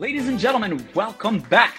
Ladies and gentlemen, welcome back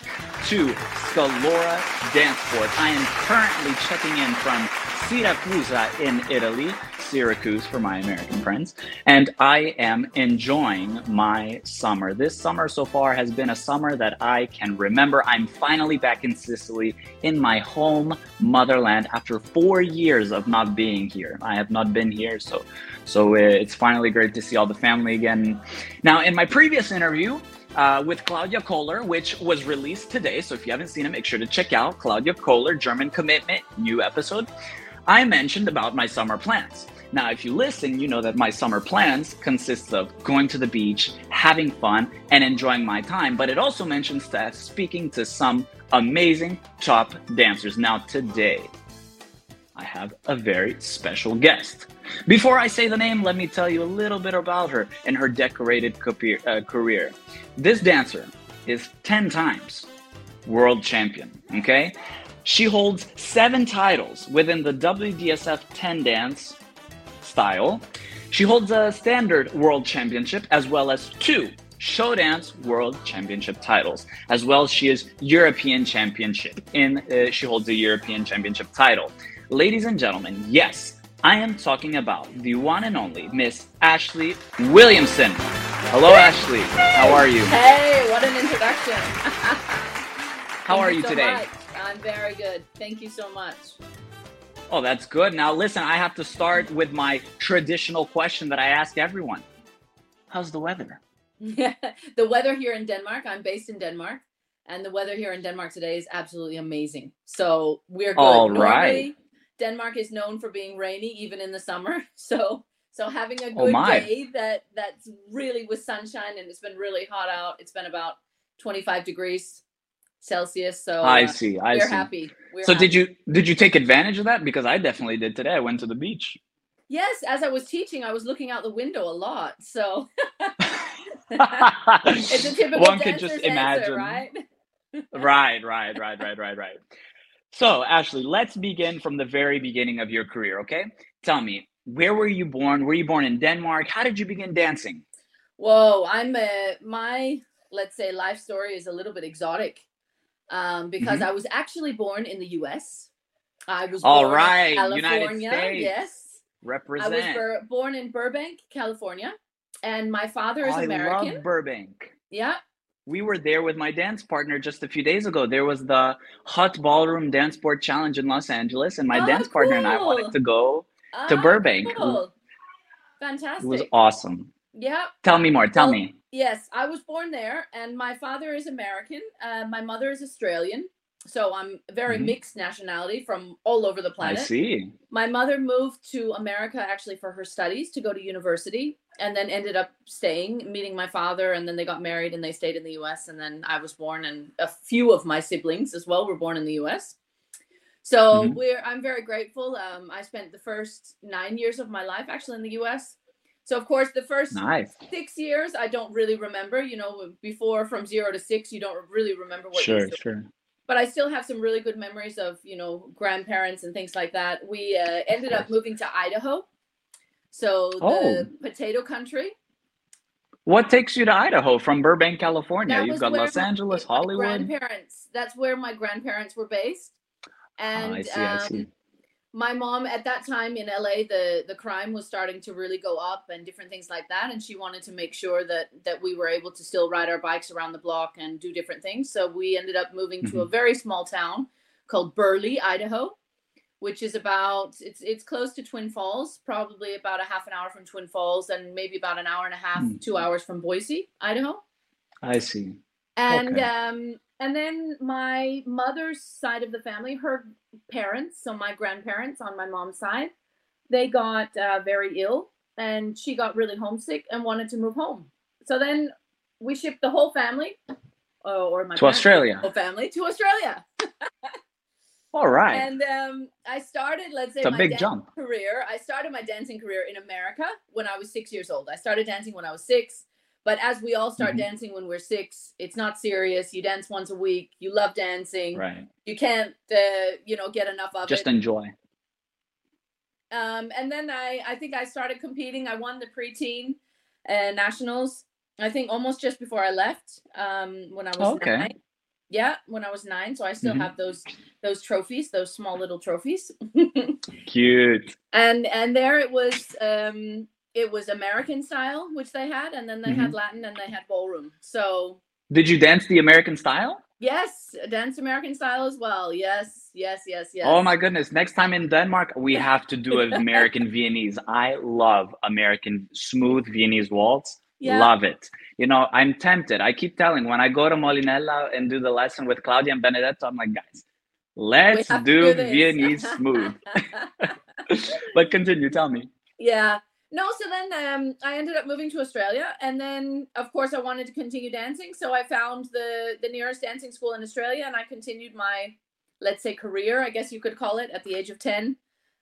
to Scalora Dance Sport. I am currently checking in from Siracusa in Italy, Syracuse for my American friends, and I am enjoying my summer. This summer so far has been a summer that I can remember. I'm finally back in Sicily, in my home motherland, after four years of not being here. I have not been here, so so uh, it's finally great to see all the family again. Now, in my previous interview, uh, with Claudia Kohler, which was released today. So if you haven't seen it, make sure to check out Claudia Kohler, German Commitment, new episode. I mentioned about my summer plans. Now, if you listen, you know that my summer plans consists of going to the beach, having fun, and enjoying my time. But it also mentions that speaking to some amazing top dancers. Now, today, I have a very special guest. Before I say the name, let me tell you a little bit about her and her decorated uh, career. This dancer is 10 times world champion, okay? She holds seven titles within the WDSF 10 dance style. She holds a standard world championship as well as two show dance world championship titles as well she is european championship in uh, she holds a european championship title ladies and gentlemen yes I am talking about the one and only Miss Ashli Williamson. Hello, Ashli. How are you? Hey, what an introduction. How are you, so today? Much. I'm very good. Thank you so much. Oh, that's good. Now, listen, I have to start with my traditional question that I ask everyone How's the weather? Yeah, the weather here in Denmark, I'm based in Denmark, and the weather here in Denmark today is absolutely amazing. So we're good. All right. Denmark is known for being rainy even in the summer. So so having a oh good oh day that that's really with sunshine and it's been really hot out. It's been about 25 degrees Celsius. So I uh, see. I we're see. happy. We're so happy. did you did you take advantage of that? Because I definitely did today. I went to the beach. Yes, as I was teaching, I was looking out the window a lot. So it's a typical one could just imagine, answer, right? right, right, right, right, right, right. So, Ashli, let's begin from the very beginning of your career, okay? Tell me, where were you born? Were you born in Denmark? How did you begin dancing? Whoa, I'm a, my, let's say, life story is a little bit exotic um, because mm-hmm. I was actually born in the US. I was All born right, in California. United States. Yes. Represent. I was bur- born in Burbank, California, and my father is oh, American. I love Burbank. Yeah, we were there with my dance partner just a few days ago. There was the Hot Ballroom Dance Sport Challenge in Los Angeles, and my oh, dance cool. partner and I wanted to go oh, to Burbank. Cool. Fantastic. It was awesome. Yeah. Tell me more. Tell well, me. Yes, I was born there, and my father is American. Uh, my mother is Australian. So I'm very mm-hmm. mixed nationality from all over the planet. I see. My mother moved to America actually for her studies to go to university and then ended up staying, meeting my father, and then they got married and they stayed in the US. And then I was born, and a few of my siblings as well were born in the US. So mm-hmm. we're I'm very grateful. Um, I spent the first nine years of my life actually in the US. So of course the first nice. six years I don't really remember. You know, before from zero to six, you don't really remember what. Sure, sure but I still have some really good memories of you know grandparents and things like that. We uh, ended up moving to Idaho, so the oh. potato country. What takes you to Idaho from Burbank, California? You've got Los Angeles, Hollywood. My grandparents. That's where my grandparents were based, and oh, I see, um, I see my mom at that time in LA the the crime was starting to really go up and different things like that and she wanted to make sure that that we were able to still ride our bikes around the block and do different things so we ended up moving mm-hmm. to a mm-hmm. very small town called Burley Idaho which is about it's it's close to Twin Falls probably about a half an hour from Twin Falls and maybe about an hour and a half mm-hmm. 2 hours from Boise Idaho I see and okay. um and then my mother's side of the family, her parents, so my grandparents on my mom's side, they got uh, very ill and she got really homesick and wanted to move home. So then we shipped the whole family, uh, or my to Australia, whole family to Australia. All right. And um, I started, let's say, it's a big jump career. I started my dancing career in America when I was six years old. I started dancing when I was six. But as we all start mm-hmm. dancing when we're six, it's not serious. You dance once a week. You love dancing. Right. You can't, uh, you know, get enough of Just it. Just enjoy. Um, and then I, I think I started competing. I won the preteen uh, nationals I think almost just before I left, um, when I was oh, okay. nine. Yeah, when I was nine. So I still mm-hmm. have those those trophies, those small little trophies. Cute. And and there it was um it was American style, which they had, and then they mm-hmm. had Latin and they had ballroom. So did you dance the American style? Yes, dance American style as well. Yes, yes, yes, yes. Oh my goodness! Next time in Denmark, we have to do an American Viennese. I love American smooth Viennese waltz. Yeah. Love it. You know, I'm tempted. I keep telling when I go to Molinella and do the lesson with Claudia and Benedetto, I'm like, guys, let's do, do Viennese smooth. but continue, tell me. Yeah. No, so then um, I ended up moving to Australia, and then of course I wanted to continue dancing. So I found the the nearest dancing school in Australia, and I continued my, let's say, career, I guess you could call it, at the age of ten,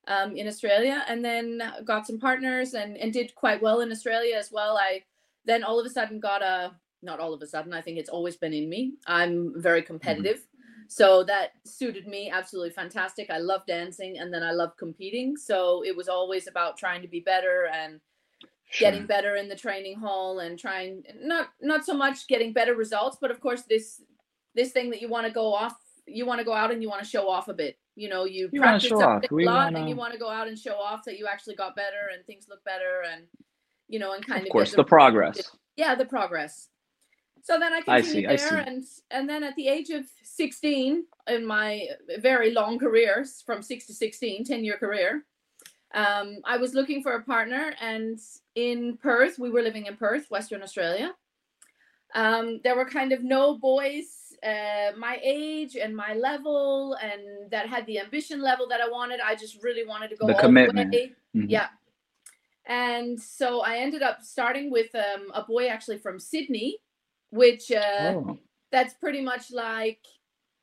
um, in Australia, and then got some partners and and did quite well in Australia as well. I then all of a sudden got a not all of a sudden. I think it's always been in me. I'm very competitive. Mm-hmm so that suited me absolutely fantastic. I love dancing and then I love competing. So it was always about trying to be better and sure. getting better in the training hall and trying not not so much getting better results, but of course this this thing that you want to go off you want to go out and you want to show off a bit. You know, you, you practice a lot wanna... and you want to go out and show off that you actually got better and things look better and you know and kind of, of course the, progress. Yeah, the progress. So then I continued I see, there, I and and then at the age of 16, in my very long careers from six to 16, 10 year career, um, I was looking for a partner, and in Perth, we were living in Perth, Western Australia. Um, there were kind of no boys uh, my age and my level, and that had the ambition level that I wanted. I just really wanted to go the commitment. The mm-hmm. Yeah. And so I ended up starting with um, a boy actually from Sydney which uh, oh. that's pretty much like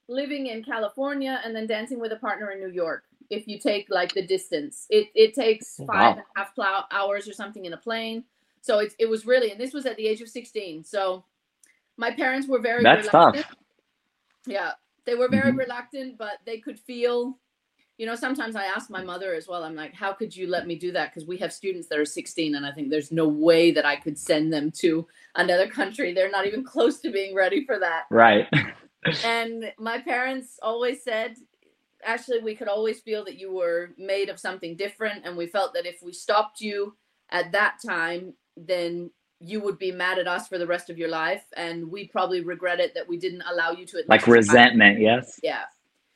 living in California and then dancing with a partner in New York. If you take like the distance, it it takes oh, five wow. and a half plow- hours or something in a plane. So it it was really, and this was at the age of sixteen. So my parents were very that's reluctant. tough. Yeah, they were very mm-hmm. reluctant, but they could feel you know, sometimes I ask my mother as well. I'm like, how could you let me do that? Because we have students that are 16, and I think there's no way that I could send them to another country. They're not even close to being ready for that. Right. and my parents always said, actually, we could always feel that you were made of something different. And we felt that if we stopped you at that time, then you would be mad at us for the rest of your life. And we probably regret it that we didn't allow you to. Like resentment, yes? Yeah.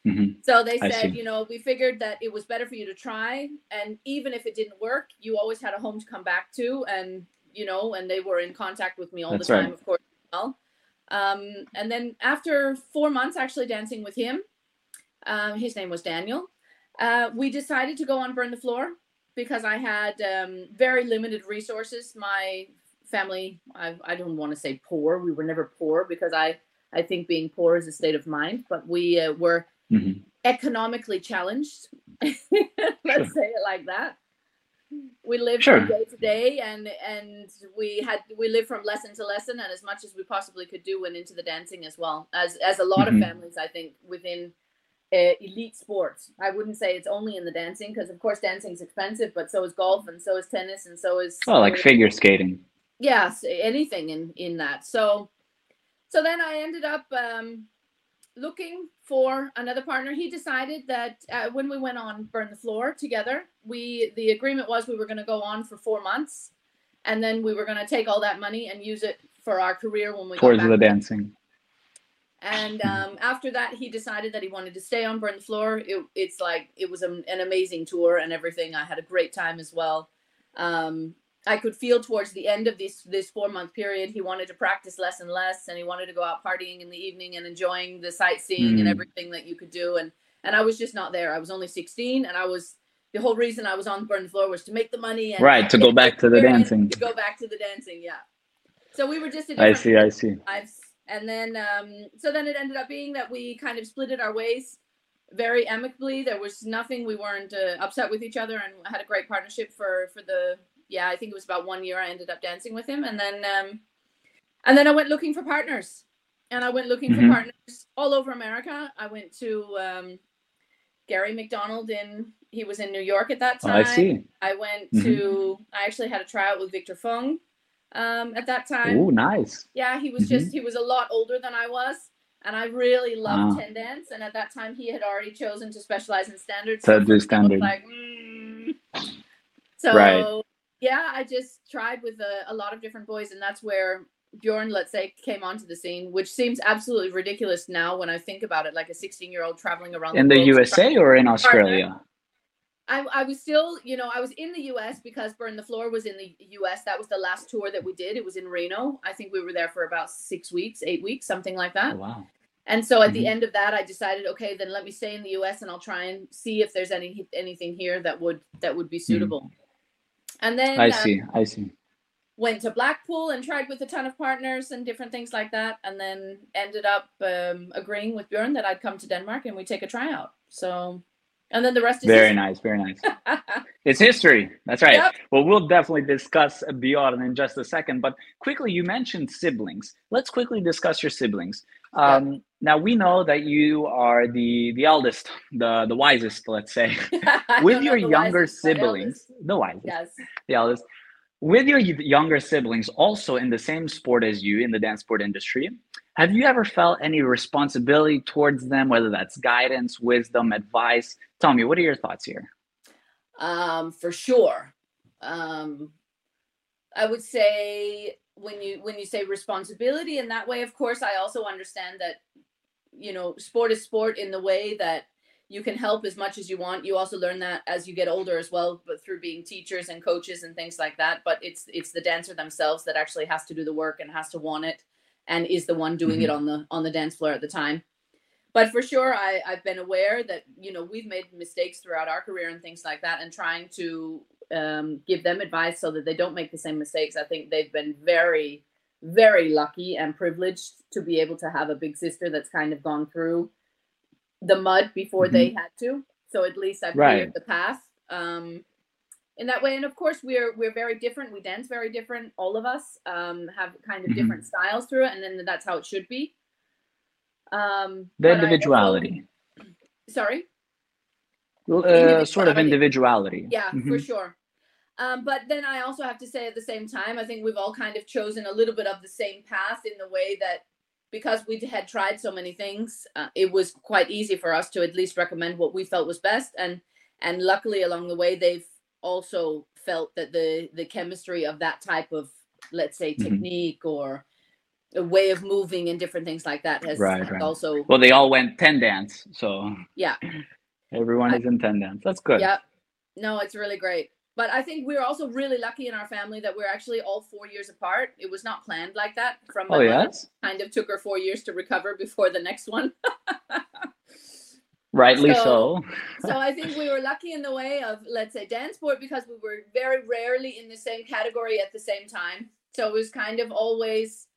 Mm-hmm. So they said, you know, we figured that it was better for you to try. And even if it didn't work, you always had a home to come back to. And, you know, and they were in contact with me all That's the time, right. of course. Well. Um, and then after four months actually dancing with him, um, his name was Daniel, uh, we decided to go on Burn the Floor because I had um, very limited resources. My family, I, I don't want to say poor. We were never poor because I, I think being poor is a state of mind, but we uh, were mm-hmm. economically challenged. Let's sure. say it like that. We lived sure. from day to day, and and we had we lived from lesson to lesson, and as much as we possibly could do went into the dancing as well as as a lot mm-hmm. of families, I think, within uh, elite sports. I wouldn't say it's only in the dancing because, of course, dancing is expensive, but so is golf, and so is tennis, and so is oh, like figure skating. Yes, anything in in that. So, so then I ended up um, looking for another partner. He decided that uh, when we went on Burn the Floor together, we the agreement was we were going to go on for four months, and then we were going to take all that money and use it for our career when we towards the dancing. And um, after that, he decided that he wanted to stay on Burn the Floor. It, it's like it was a, an amazing tour and everything. I had a great time as well. Um, I could feel towards the end of this this four month period, he wanted to practice less and less, and he wanted to go out partying in the evening and enjoying the sightseeing mm. and everything that you could do. And and I was just not there. I was only 16, and I was the whole reason I was on the Burn Floor was to make the money and right to go back to the dancing. To go back to the dancing, yeah. So we were just. I see. I see. Lives. And then, um, so then it ended up being that we kind of split it our ways very amicably. There was nothing. We weren't uh, upset with each other, and had a great partnership for for the yeah, I think it was about one year I ended up dancing with him, and then um, and then I went looking for partners, and I went looking mm-hmm. for partners all over America. I went to um, Gary McDonald in he was in New York at that time. Oh, I see. I went mm-hmm. to I actually had a tryout with Victor Fung. um, at that time. Oh, nice. Yeah, he was mm-hmm. just he was a lot older than I was, and I really loved ah. ten dance. And at that time, he had already chosen to specialize in standards. So do standard. Like, mm. so right. Yeah, I just tried with a, a lot of different boys, and that's where Bjorn, let's say, came onto the scene, which seems absolutely ridiculous now when I think about it, like a 16 year old traveling around in the, the USA or in Australia. I, I was still, you know, I was in the US because Burn the Floor was in the US. That was the last tour that we did. It was in Reno. I think we were there for about six weeks, eight weeks, something like that. Oh, wow. And so at mm-hmm. the end of that, I decided, okay, then let me stay in the US and I'll try and see if there's any anything here that would that would be mm. suitable. Mm. And then I uh, see, I see. Went to Blackpool and tried with a ton of partners and different things like that, and then ended up um, agreeing with Bjorn that I'd come to Denmark and we take a tryout. So and then the rest is very history. nice, very nice. it's history. That's right. Yep. Well, we'll definitely discuss Bjorn in just a second. But quickly, you mentioned siblings. Let's quickly discuss your siblings. Um, yep. Now we know that you are the the eldest, the the wisest, let's say. With your younger wisest, siblings, the wisest, yes, the eldest. With your younger siblings, also in the same sport as you in the dance sport industry, have you ever felt any responsibility towards them, whether that's guidance, wisdom, advice? Tell me, what are your thoughts here? Um, for sure. Um, I would say when you when you say responsibility in that way, of course, I also understand that you know sport is sport in the way that you can help as much as you want. You also learn that as you get older as well, but through being teachers and coaches and things like that. But it's it's the dancer themselves that actually has to do the work and has to want it and is the one doing mm-hmm. it on the on the dance floor at the time but for sure I, i've been aware that you know we've made mistakes throughout our career and things like that and trying to um, give them advice so that they don't make the same mistakes. I think they've been very very lucky and privileged to be able to have a big sister that's kind of gone through the mud before mm-hmm. they had to. So at least i've right. cleared the path um, in that way. And of course we're we're very different. We dance very different all of us um, have kind of mm-hmm. different styles through it and then that's how it should be. Um the individuality. Also, sorry uh, sort of individuality. Yeah mm-hmm. for sure um, but then i also have to say at the same time i think we've all kind of chosen a little bit of the same path in the way that because we had tried so many things uh, it was quite easy for us to at least recommend what we felt was best. And and luckily along the way they've also felt that the the chemistry of that type of let's say mm-hmm. technique or a way of moving and different things like that has, right, right. also well they all went 10 dance so yeah. everyone is in 10 dance. That's good. Yeah no it's really great but i think we're also really lucky in our family that we're actually all four years apart it was not planned like that from oh, my oh, yes? kind of took her four years to recover before the next one Rightly so. So, so I think we were lucky in the way of, let's say, dance sport because we were very rarely in the same category at the same time. So it was kind of always,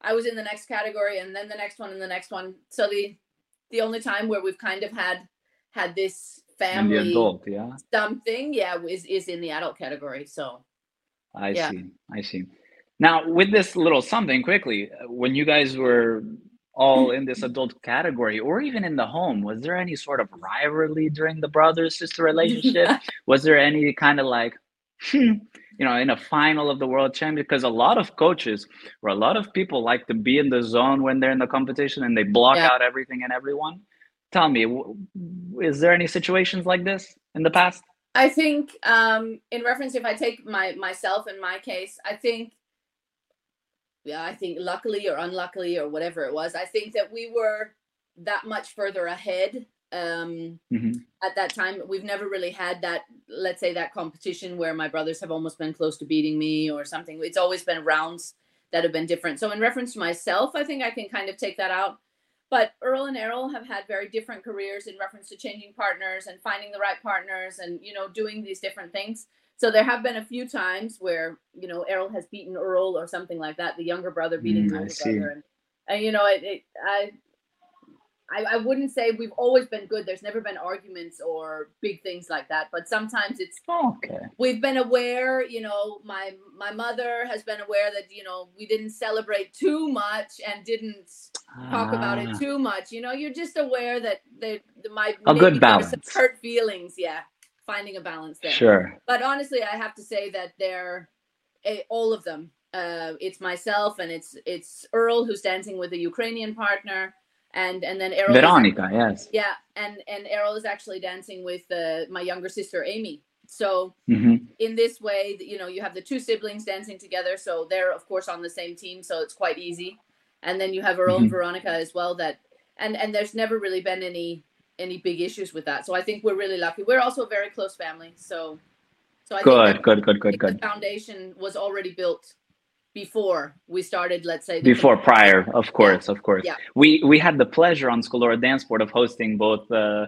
I was in the next category and then the next one and the next one. So the the only time where we've kind of had had this family adult, yeah. something, yeah, is is in the adult category. So I yeah. see. I see. Now, with this little something quickly, when you guys were all in this adult category or even in the home was there any sort of rivalry during the brother sister relationship was there any kind of like hmm, you know in a final of the world champion because a lot of coaches or a lot of people like to be in the zone when they're in the competition and they block yeah. out everything and everyone tell me is there any situations like this in the past i think um in reference if i take my myself in my case i think yeah, I think luckily or unluckily or whatever it was, I think that we were that much further ahead um, mm-hmm. at that time. We've never really had that, let's say, that competition where my brothers have almost been close to beating me or something. It's always been rounds that have been different. So, in reference to myself, I think I can kind of take that out. But Earl and Errol have had very different careers in reference to changing partners and finding the right partners and, you know, doing these different things. So there have been a few times where you know Errol has beaten Earl or something like that, the younger brother beating mm, the older brother, and, and you know it, it I, I I wouldn't say we've always been good. There's never been arguments or big things like that, but sometimes it's okay. We've been aware, you know, my my mother has been aware that you know we didn't celebrate too much and didn't talk about it ah. too much. You know, you're just aware that they, they might a good balance, hurt feelings, yeah finding a balance there. Sure. But honestly, I have to say that they're a, all of them uh, it's myself and it's it's Earl who's dancing with a Ukrainian partner, and and then Errol. Veronica, yes. Yeah, and and Errol is actually dancing with uh, my younger sister Amy. So mm-hmm. in this way, you know, you have the two siblings dancing together, so they're of course on the same team, so it's quite easy. And then you have Earl mm-hmm. and Veronica as well. That and and there's never really been any any big issues with that. So I think we're really lucky. We're also a very close family, so so I good, think good, good, good, good. The foundation was already built before we started. Let's say before prior, of course, yeah. of course. Yeah. We we had the pleasure on Scalora Dance Sport of hosting both uh,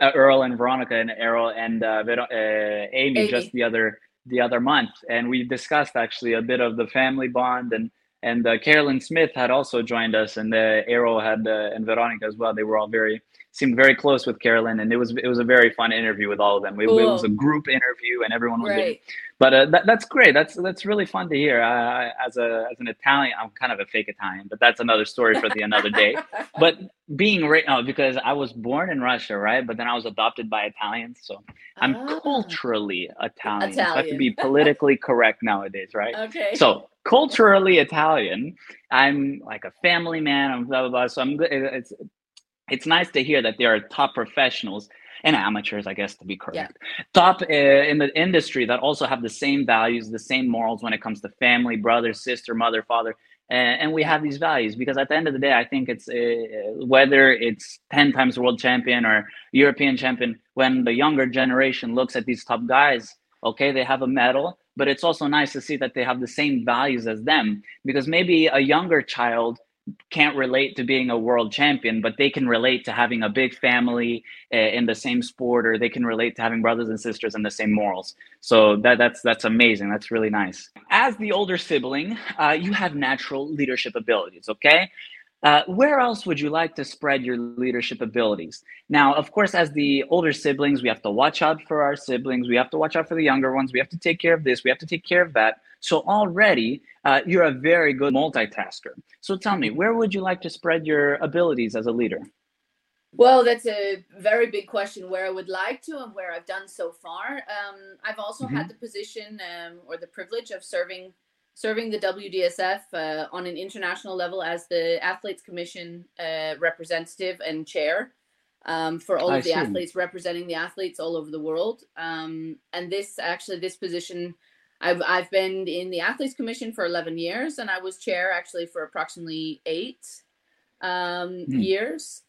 Earl and Veronica and Errol and uh, uh, Amy, Amy just the other the other month, and we discussed actually a bit of the family bond and and uh, Carolyn Smith had also joined us, and uh, Errol had uh, and Veronica as well. They were all very seemed very close with Carolyn, and it was it was a very fun interview with all of them. It, cool. it was a group interview, and everyone was. Right. But uh, that, that's great. That's that's really fun to hear. Uh, as a as an Italian, I'm kind of a fake Italian, but that's another story for the another day. but being right now, because I was born in Russia, right? But then I was adopted by Italians, so I'm ah. culturally Italian. Italian. So I have to be politically correct nowadays, right? Okay. So culturally Italian. I'm like a family man. I'm blah blah blah. So I'm good. It's it's nice to hear that there are top professionals and amateurs, I guess, to be correct, yeah. top uh, in the industry that also have the same values, the same morals when it comes to family, brother, sister, mother, father. Uh, and we have these values because at the end of the day, I think it's uh, whether it's 10 times world champion or European champion, when the younger generation looks at these top guys, okay, they have a medal, but it's also nice to see that they have the same values as them because maybe a younger child can't relate to being a world champion, but they can relate to having a big family uh, in the same sport, or they can relate to having brothers and sisters in the same morals. So that that's that's amazing. That's really nice. As the older sibling, uh, you have natural leadership abilities. Okay. Uh, where else would you like to spread your leadership abilities? Now, of course, as the older siblings, we have to watch out for our siblings. We have to watch out for the younger ones. We have to take care of this. We have to take care of that. So already uh, you're a very good multitasker. So tell me, where would you like to spread your abilities as a leader? Well, that's a very big question where I would like to and where I've done so far. Um, I've also mm-hmm. had the position um, or the privilege of serving serving the WDSF uh, on an international level as the Athletes Commission uh, representative and chair um, for all I of the see. athletes, representing the athletes all over the world. Um, and this actually, this position I've I've been in the athletes commission for 11 years and I was chair actually for approximately 8 um, mm. years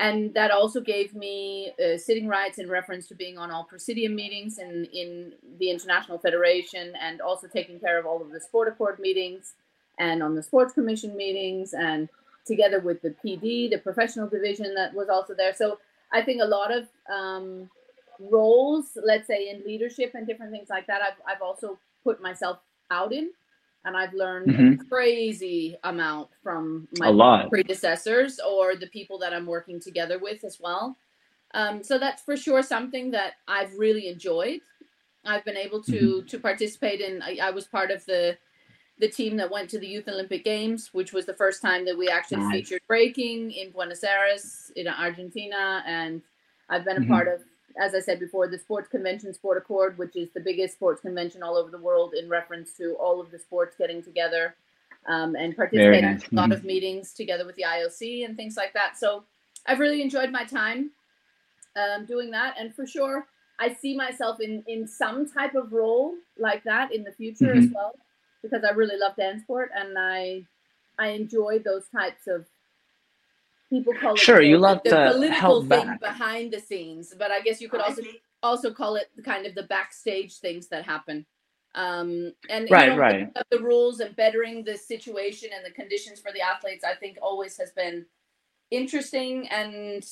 and that also gave me uh, sitting rights in reference to being on all presidium meetings in in the international federation and also taking care of all of the sport accord meetings and on the sports commission meetings and together with the PD the professional division that was also there so I think a lot of um, roles let's say in leadership and different things like that I've, I've also put myself out in and I've learned mm-hmm. a crazy amount from my predecessors or the people that I'm working together with as well. Um, so that's for sure something that I've really enjoyed. I've been able to mm-hmm. to participate in. I, I, was part of the the team that went to the Youth Olympic Games, which was the first time that we actually nice. featured breaking in Buenos Aires in Argentina, and I've been a mm-hmm. part of as I said before, the Sports Convention Sport Accord, which is the biggest sports convention all over the world in reference to all of the sports getting together um, and participating nice. in a lot mm-hmm. of meetings together with the IOC and things like that. So I've really enjoyed my time um, doing that. And for sure, I see myself in, in some type of role like that in the future mm-hmm. as well, because I really love dance sport and I I enjoy those types of people call it sure the, you love the, the political thing back. behind the scenes but i guess you could also also call it kind of the backstage things that happen. Um and right you know, right. the rules and bettering the situation and the conditions for the athletes i think always has been interesting and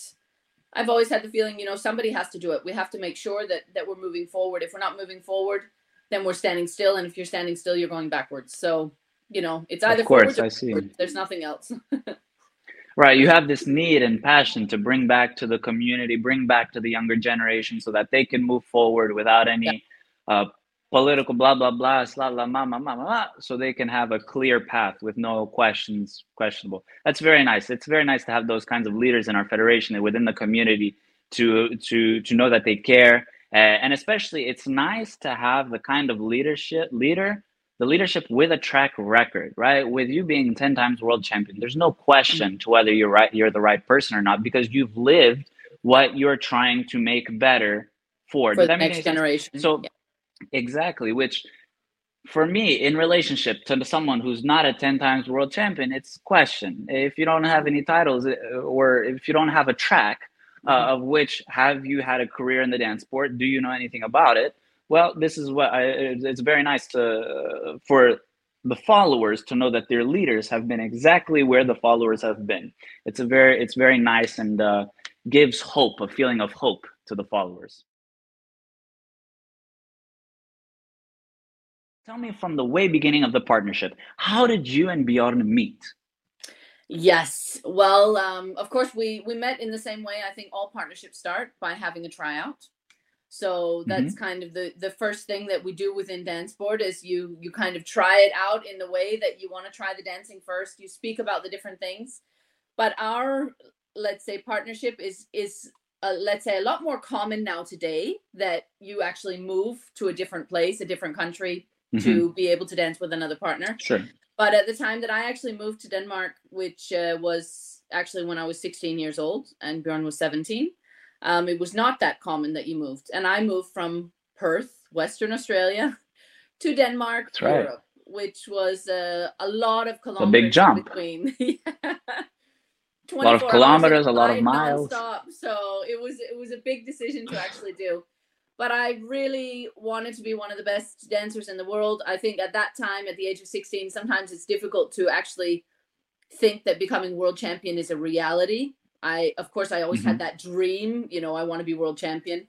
i've always had the feeling you know somebody has to do it. We have to make sure that that we're moving forward. If we're not moving forward then we're standing still and if you're standing still you're going backwards. So you know it's either of course i see. there's nothing else right you have this need and passion to bring back to the community bring back to the younger generation so that they can move forward without any uh, political blah blah blah blah blah blah, blah, blah, so they can have a clear path with no questions questionable. That's very nice. It's very nice to have those kinds of leaders in our federation and within the community to to to know that they care uh, and especially it's nice to have the kind of leadership leader the leadership with a track record, right? With you being 10 times world champion, there's no question to whether you're right, you're the right person or not, because you've lived what you're trying to make better for, for the next generation. So yeah. exactly, which for me in relationship to someone who's not a 10 times world champion, it's question. If you don't have any titles uh, or if you don't have a track uh, mm-hmm. of which have you had a career in the dance sport, do you know anything about it? Well, this is what I, it's very nice to for the followers to know that their leaders have been exactly where the followers have been. It's a very it's very nice and uh, gives hope, a feeling of hope to the followers. Tell me from the way beginning of the partnership, how did you and Bjorn meet? Yes. Well, um, of course, we we met in the same way. I think all partnerships start by having a tryout. So that's mm-hmm. kind of the the first thing that we do within dance board is you you kind of try it out in the way that you want to try the dancing first. You speak about the different things, but our let's say partnership is is uh, let's say a lot more common now today that you actually move to a different place, a different country mm-hmm. to be able to dance with another partner. Sure. But at the time that I actually moved to Denmark, which uh, was actually when I was 16 years old and Bjorn was 17 um, it was not that common that you moved. And I moved from Perth, Western Australia, to Denmark, right. Europe, which was uh, a lot of kilometers. A big jump. Between. a lot of kilometers, a lot of miles. Nonstop. So it was it was a big decision to actually do. But I really wanted to be one of the best dancers in the world. I think at that time, at the age of 16, sometimes it's difficult to actually think that becoming world champion is a reality I, of course, I always mm-hmm. had that dream, you know, I want to be world champion,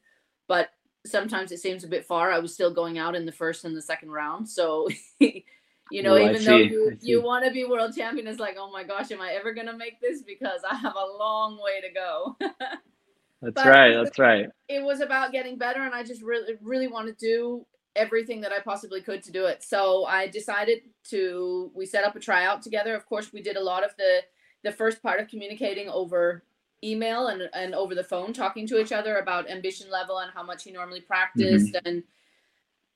but sometimes it seems a bit far. I was still going out in the first and the second round. So, you know, even though you, you want to be world champion, it's like, oh my gosh, am I ever going to make this? Because I have a long way to go. that's but right. That's right. It was about getting better. And I just really, really want to do everything that I possibly could to do it. So I decided to, we set up a tryout together. Of course, we did a lot of the, the first part of communicating over email and, and over the phone talking to each other about ambition level and how much he normally practiced mm-hmm. and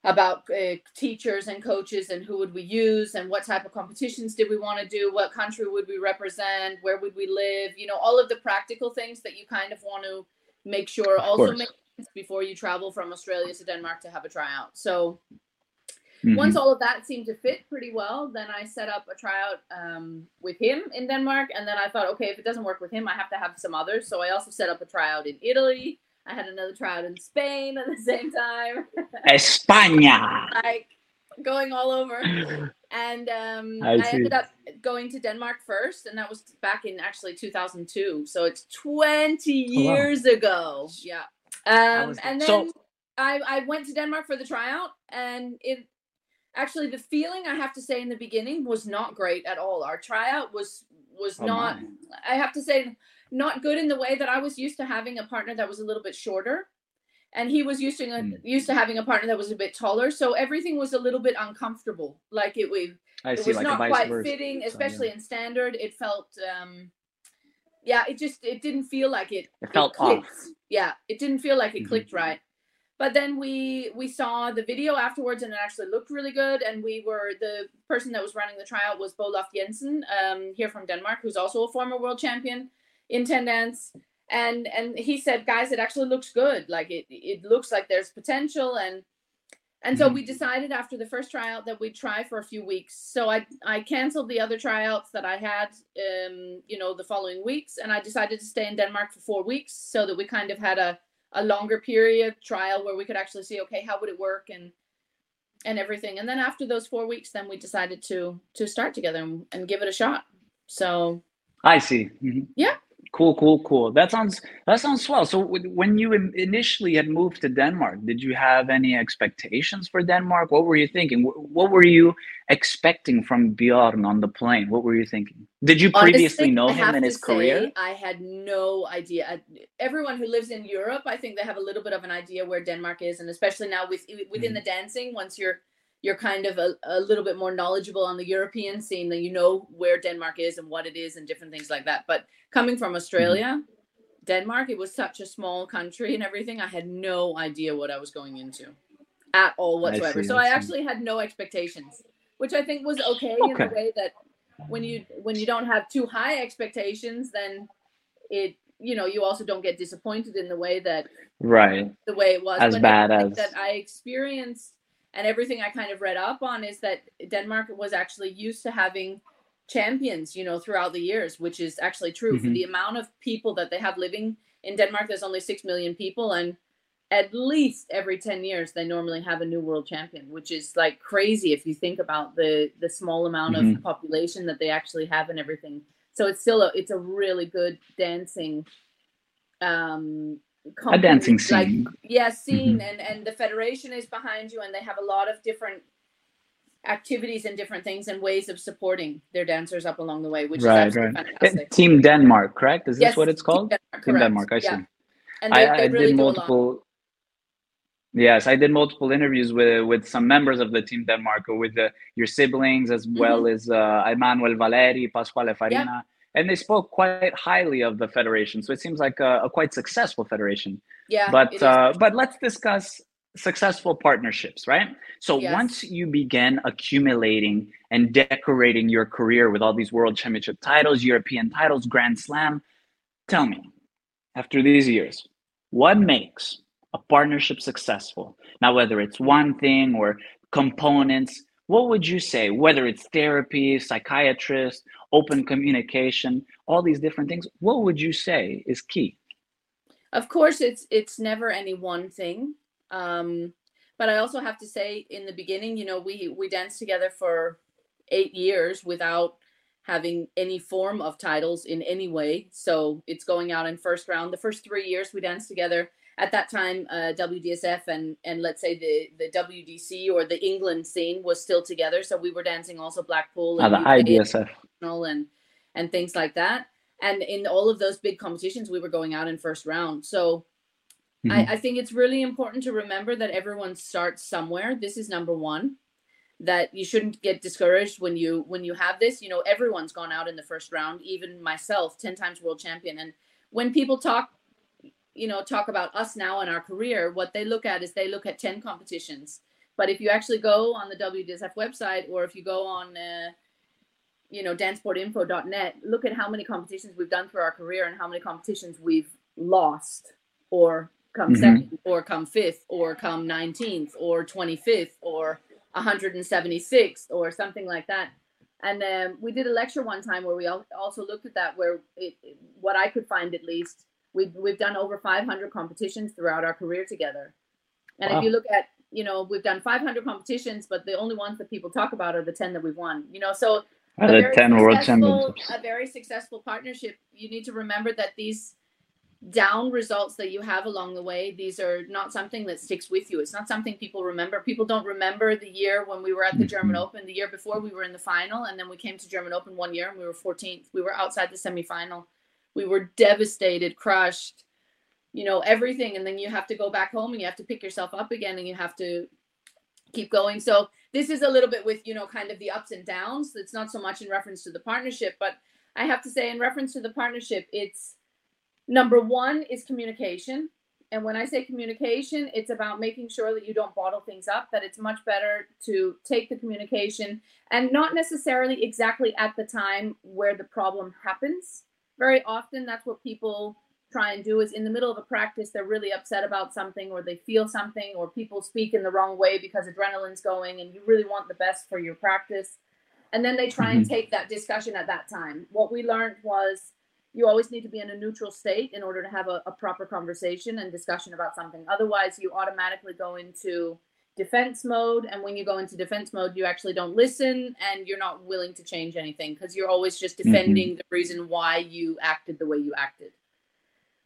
about uh, teachers and coaches and who would we use and what type of competitions did we want to do what country would we represent where would we live you know all of the practical things that you kind of want to make sure of also make sense before you travel from australia to denmark to have a tryout so Mm-hmm. Once all of that seemed to fit pretty well, then I set up a tryout um, with him in Denmark. And then I thought, okay, if it doesn't work with him, I have to have some others. So I also set up a tryout in Italy. I had another tryout in Spain at the same time. España. like going all over. And um, I, I, ended up going to Denmark first, and that was back in actually 2002. So it's 20 years oh, wow. ago. Yeah. Um, and then so- I, I went to Denmark for the tryout, and it actually the feeling i have to say in the beginning was not great at all our tryout was was oh not my. i have to say not good in the way that i was used to having a partner that was a little bit shorter and he was used to mm. used to having a partner that was a bit taller so everything was a little bit uncomfortable like it, we, it see, was like not quite versa. fitting especially so, yeah. in standard it felt um yeah it just it didn't feel like it it felt it off yeah it didn't feel like it mm-hmm. clicked right but then we we saw the video afterwards and it actually looked really good. And we were the person that was running the tryout was Bolaf Jensen um, here from Denmark who's also a former world champion in 10 dance and and he said guys it actually looks good. Like it it looks like there's potential. And and so mm-hmm. we decided after the first tryout that we'd try for a few weeks. So I I canceled the other tryouts that I had, um, you know, the following weeks, and I decided to stay in Denmark for four weeks so that we kind of had a a longer period trial where we could actually see okay how would it work and and everything. And then after those four weeks then we decided to to start together and, and give it a shot. So i see. Mm-hmm. yeah Cool, cool, cool. That sounds that sounds swell. So when you initially had moved to Denmark, did you have any expectations for Denmark? What were you thinking? What were you expecting from Bjorn on the plane? What were you thinking? Did you previously Honestly, know him in his career? I had no idea. Everyone who lives in Europe, I think they have a little bit of an idea where Denmark is, and especially now with within mm. the dancing, once you're you're kind of a, a little bit more knowledgeable on the European scene, that you know where Denmark is and what it is and different things like that. But coming from Australia, mm-hmm. Denmark, it was such a small country and everything. I had no idea what I was going into at all whatsoever. I see, so I, I actually had no expectations. which I think was okay, okay. in the way that when you when you don't have too high expectations, then it you know you also don't get disappointed in the way that right the way it was as but bad as that I experienced and everything I kind of read up on is that Denmark was actually used to having champions, you know, throughout the years, which is actually true. Mm-hmm. For the amount of people that they have living in Denmark, there's only six million people, and at least every 10 years they normally have a new world champion which is like crazy if you think about the the small amount mm-hmm. of population that they actually have and everything so it's still a it's a really good dancing um company. a dancing scene like, yeah scene mm-hmm. and and the federation is behind you and they have a lot of different activities and different things and ways of supporting their dancers up along the way which right, is right. fantastic. team denmark correct is this what it's called team denmark, team denmark i yeah. see and they, I, they really I did multiple Yes, I did multiple interviews with with some members of the team Denmark, with the, your siblings as mm-hmm. well as uh, Emmanuel Valeri, Pasquale Farina, yeah. And they spoke quite highly of the federation. So it seems like a, a quite successful federation. Yeah, but uh, but let's discuss successful partnerships, right? So yes. once you begin accumulating and decorating your career with all these world championship titles, European titles, Grand Slam, tell me, after these years, what makes a partnership successful? Now, whether it's one thing or components, what would you say? Whether it's therapy, psychiatrist, open communication, all these different things, what would you say is key? Of course, it's it's never any one thing. Um, but I also have to say, in the beginning, you know, we we danced together for eight years without having any form of titles in any way. So it's going out in first round. The first three years we danced together at that time uh, WDSF and and let's say the the WDC or the England scene was still together, so we were dancing also Blackpool and oh, the IDSF and and things like that. And in all of those big competitions, we were going out in first round. So mm-hmm. I, I think it's really important to remember that everyone starts somewhere. This is number one. That you shouldn't get discouraged when you when you have this. You know, everyone's gone out in the first round, even myself, ten times world champion. And when people talk you know talk about us now in our career what they look at is they look at 10 competitions but if you actually go on the WDSF website or if you go on uh, you know dancesportinfo.net look at how many competitions we've done through our career and how many competitions we've lost or come mm-hmm. second or come fifth or come 19th or 25th or 176th or something like that and um, we did a lecture one time where we also looked at that where it, what i could find at least We've we've done over 500 competitions throughout our career together. And wow. if you look at, you know, we've done 500 competitions, but the only ones that people talk about are the 10 that we've won. You know, so a, the 10 world championships. A very successful partnership. You need to remember that these down results that you have along the way these are not something that sticks with you it's not something people remember people don't remember the year when we were at the german mm-hmm. open the year before we were in the final and then we came to german open one year and we were 14th we were outside the semifinal we were devastated, crushed, you know, everything. And then you have to go back home and you have to pick yourself up again and you have to keep going. So this is a little bit with, you know, kind of the ups and downs. It's not so much in reference to the partnership, but I have to say, in reference to the partnership, it's number one is communication. And when I say communication, it's about making sure that you don't bottle things up, that it's much better to take the communication and not necessarily exactly at the time where the problem happens, very often that's what people try and do is in the middle of a practice they're really upset about something or they feel something or people speak in the wrong way because adrenaline's going and you really want the best for your practice. And then they try and mm-hmm. take that discussion at that time. What we learned was you always need to be in a neutral state in order to have a, a proper conversation and discussion about something. Otherwise you automatically go into defense mode and when you go into defense mode you actually don't listen and you're not willing to change anything because you're always just mm-hmm. defending mm-hmm. the reason why you acted the way you acted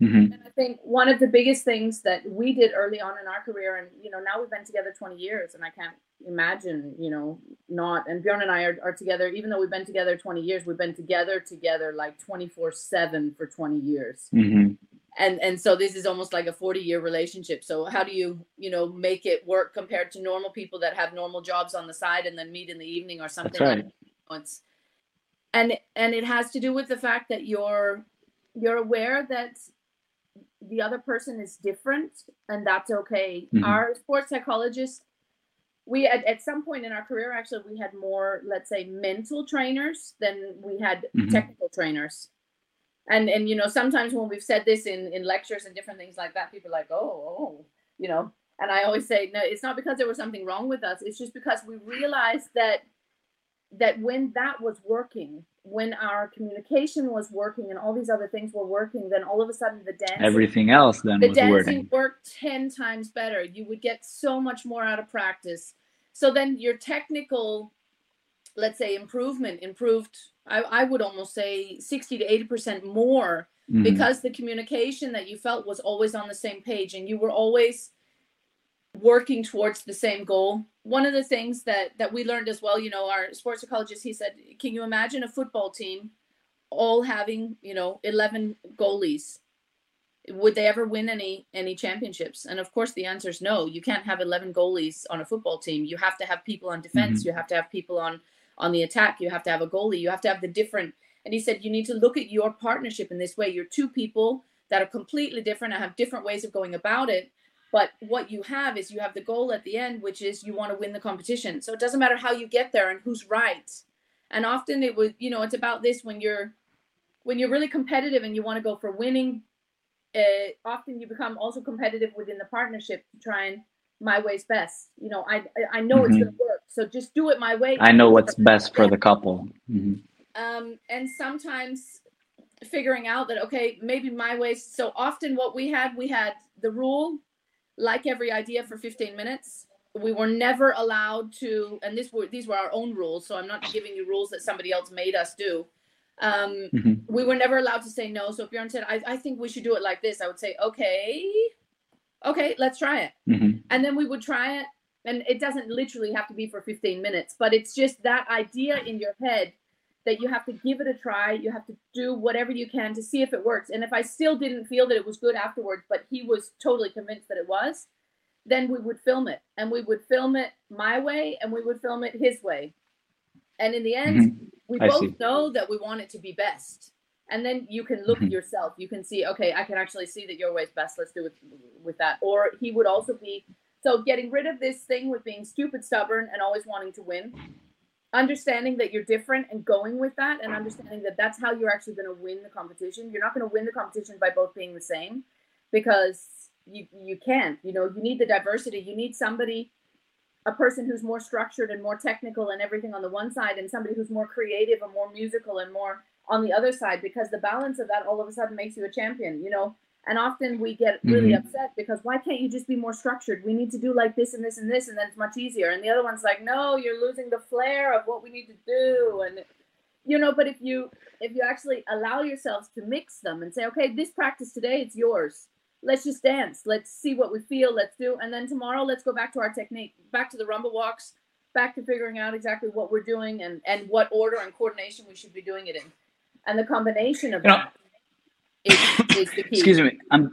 mm-hmm. and i think one of the biggest things that we did early on in our career and you know now we've been together 20 years and i can't imagine you know not and bjorn and i are, are together even though we've been together 20 years we've been together together like 24 7 for 20 years mm-hmm and and so this is almost like a 40 year relationship so how do you you know make it work compared to normal people that have normal jobs on the side and then meet in the evening or something That's right. like it's and and it has to do with the fact that you're you're aware that the other person is different and that's okay mm-hmm. our sports psychologist we at, at some point in our career actually we had more let's say mental trainers than we had mm-hmm. technical trainers and and you know sometimes when we've said this in in lectures and different things like that people are like oh oh you know? And i always say no it's not because there was something wrong with us. It's just because we realized that that when that was working when our communication was working and all these other things were working then all of a sudden the dancing everything else then the dancing working. worked 10 times better. You would get so much more out of practice. So then your technical let's say improvement improved I, I would almost say 60 to 80% more mm-hmm. because the communication that you felt was always on the same page and you were always working towards the same goal. One of the things that that we learned as well, you know, our sports psychologist, he said, can you imagine a football team all having, you know, 11 goalies? Would they ever win any any championships? And of course the answer is no. You can't have 11 goalies on a football team. You have to have people on defense, mm-hmm. you have to have people on on the attack. You have to have a goalie. You have to have the different. And he said, you need to look at your partnership in this way. You're two people that are completely different and have different ways of going about it. But what you have is you have the goal at the end, which is you want to win the competition. So it doesn't matter how you get there and who's right. And often it would, you know, it's about this when you're when you're really competitive and you want to go for winning. Uh, often you become also competitive within the partnership to try and my way's best. You know, I I know mm-hmm. it's going to work, so just do it my way. I know what's best for the couple. Mm-hmm. Um, and sometimes figuring out that okay, maybe my way. So often, what we had, we had the rule, like every idea, for 15 minutes. We were never allowed to, and this were these were our own rules. So I'm not giving you rules that somebody else made us do. Um, mm-hmm. We were never allowed to say no. So if Bjorn said, I, I think we should do it like this, I would say, okay, okay, let's try it. Mm-hmm. And then we would try it. And it doesn't literally have to be for 15 minutes, but it's just that idea in your head that you have to give it a try. You have to do whatever you can to see if it works. And if I still didn't feel that it was good afterwards, but he was totally convinced that it was, then we would film it. And we would film it my way and we would film it his way. And in the end, mm-hmm. we I both see. know that we want it to be best and then you can look at mm-hmm. yourself. You can see okay i can actually see that your way is best. Let's do it with that. Or he would also be so getting rid of this thing with being stupid stubborn and always wanting to win. Understanding that you're different and going with that and understanding that that's how you're actually going to win the competition. You're not going to win the competition by both being the same because you you can't you know you need the diversity. You need somebody a person who's more structured and more technical and everything on the one side and somebody who's more creative and more musical and more on the other side because the balance of that all of a sudden makes you a champion, you know. And often we get really mm-hmm. upset because why can't you just be more structured? We need to do like this and this and this, and then it's much easier. And the other one's like, no, you're losing the flair of what we need to do. And you know, but if you if you actually allow yourselves to mix them and say, okay, this practice today, it's yours. Let's just dance. Let's see what we feel. Let's do. And then tomorrow, let's go back to our technique, back to the rumba walks, back to figuring out exactly what we're doing and and what order and coordination we should be doing it in and the combination of you know, is, is the key. Excuse me, I'm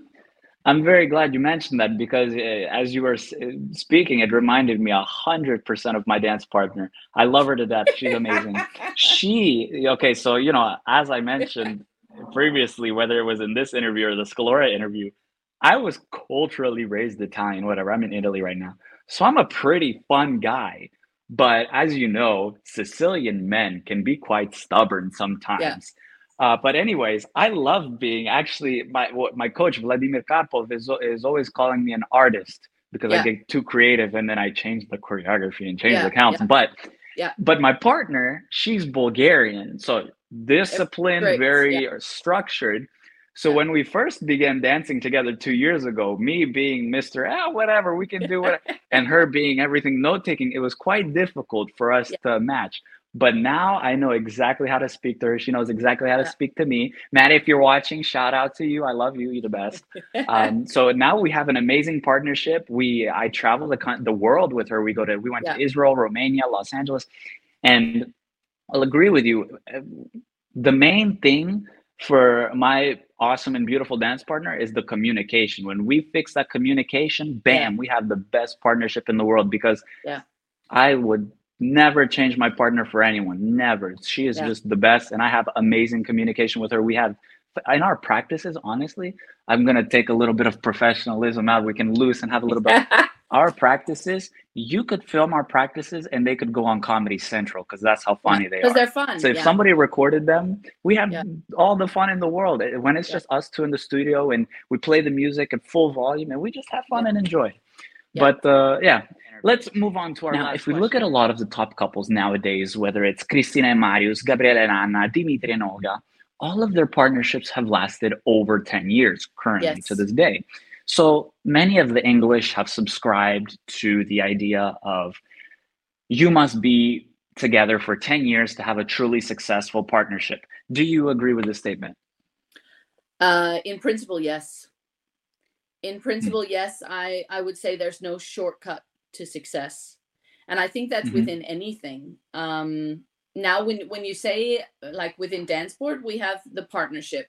I'm very glad you mentioned that because uh, as you were uh, speaking, it reminded me a hundred percent of my dance partner. I love her to death. She's amazing. she okay, so you know, as I mentioned previously, whether it was in this interview or the Scalora interview, I was culturally raised Italian. Whatever, I'm in Italy right now, so I'm a pretty fun guy. But as you know, Sicilian men can be quite stubborn sometimes. Yeah. Uh, but anyways, I love being actually my my coach Vladimir Karpov is is always calling me an artist because yeah. I get too creative and then I change the choreography and change yeah, the counts. Yeah. But yeah, but my partner, she's Bulgarian, so disciplined, very structured. So when we first began dancing together two years ago, me being Mr. Ah, whatever, we can do it, and her being everything note taking, it was quite difficult for us to match. But now I know exactly how to speak to her. She knows exactly how to speak to me. Maddie, if you're watching, shout out to you. I love you. You're the best. Um, so now we have an amazing partnership. We I travel the the world with her. We go to we went yeah. to Israel, Romania, Los Angeles, and I'll agree with you. The main thing for my awesome and beautiful dance partner is the communication. When we fix that communication, bam, we have the best partnership in the world because yeah. I would never change my partner for anyone never she is yeah. just the best and i have amazing communication with her we have in our practices honestly i'm going to take a little bit of professionalism out we can loose and have a little bit our practices, you could film our practices and they could go on Comedy Central because that's how funny they are. Because they're fun. So if yeah. somebody recorded them, we have yeah. all the fun in the world. When it's just us two in the studio and we play the music at full volume and we just have fun and enjoy. But uh, yeah, let's move on to our now. if we question. look at a lot of the top couples nowadays, whether it's Cristina and Marius, Gabriele and Anna, Dimitri and Olga, all of their partnerships have lasted over 10 years currently yes. to this day. So many of the English have subscribed to the idea of you must be together for 10 years to have a truly successful partnership. Do you agree with this statement? Uh, in principle, yes. In principle, mm-hmm. yes. I, I would say there's no shortcut to success. And I think that's mm-hmm. within anything. Um, now, when, when you say, like within DanceSport, we have the partnership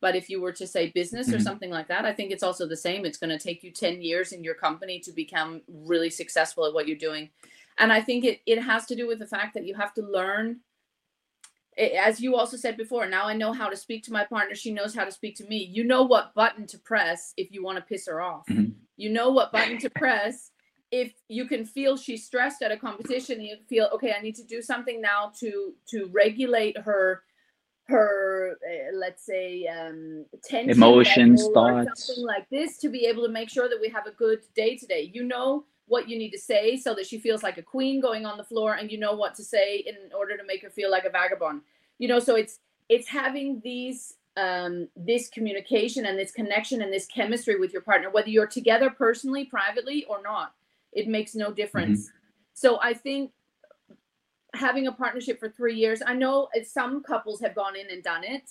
but if you were to say business mm-hmm. or something like that, I think it's also the same. It's going to take you 10 years in your company to become really successful at what you're doing. And I think it, it has to do with the fact that you have to learn, as you also said before, now I know how to speak to my partner. She knows how to speak to me. You know what button to press if you want to piss her off. Mm-hmm. You know what button to press if you can feel she's stressed at a competition. You feel, okay, I need to do something now to to regulate her her uh, let's say um tension emotions thoughts. something like this to be able to make sure that we have a good day today. You know what you need to say so that she feels like a queen going on the floor and you know what to say in order to make her feel like a vagabond. You know so it's it's having these um this communication and this connection and this chemistry with your partner whether you're together personally privately or not it makes no difference mm-hmm. so i think having a partnership for three years. I know some couples have gone in and done it.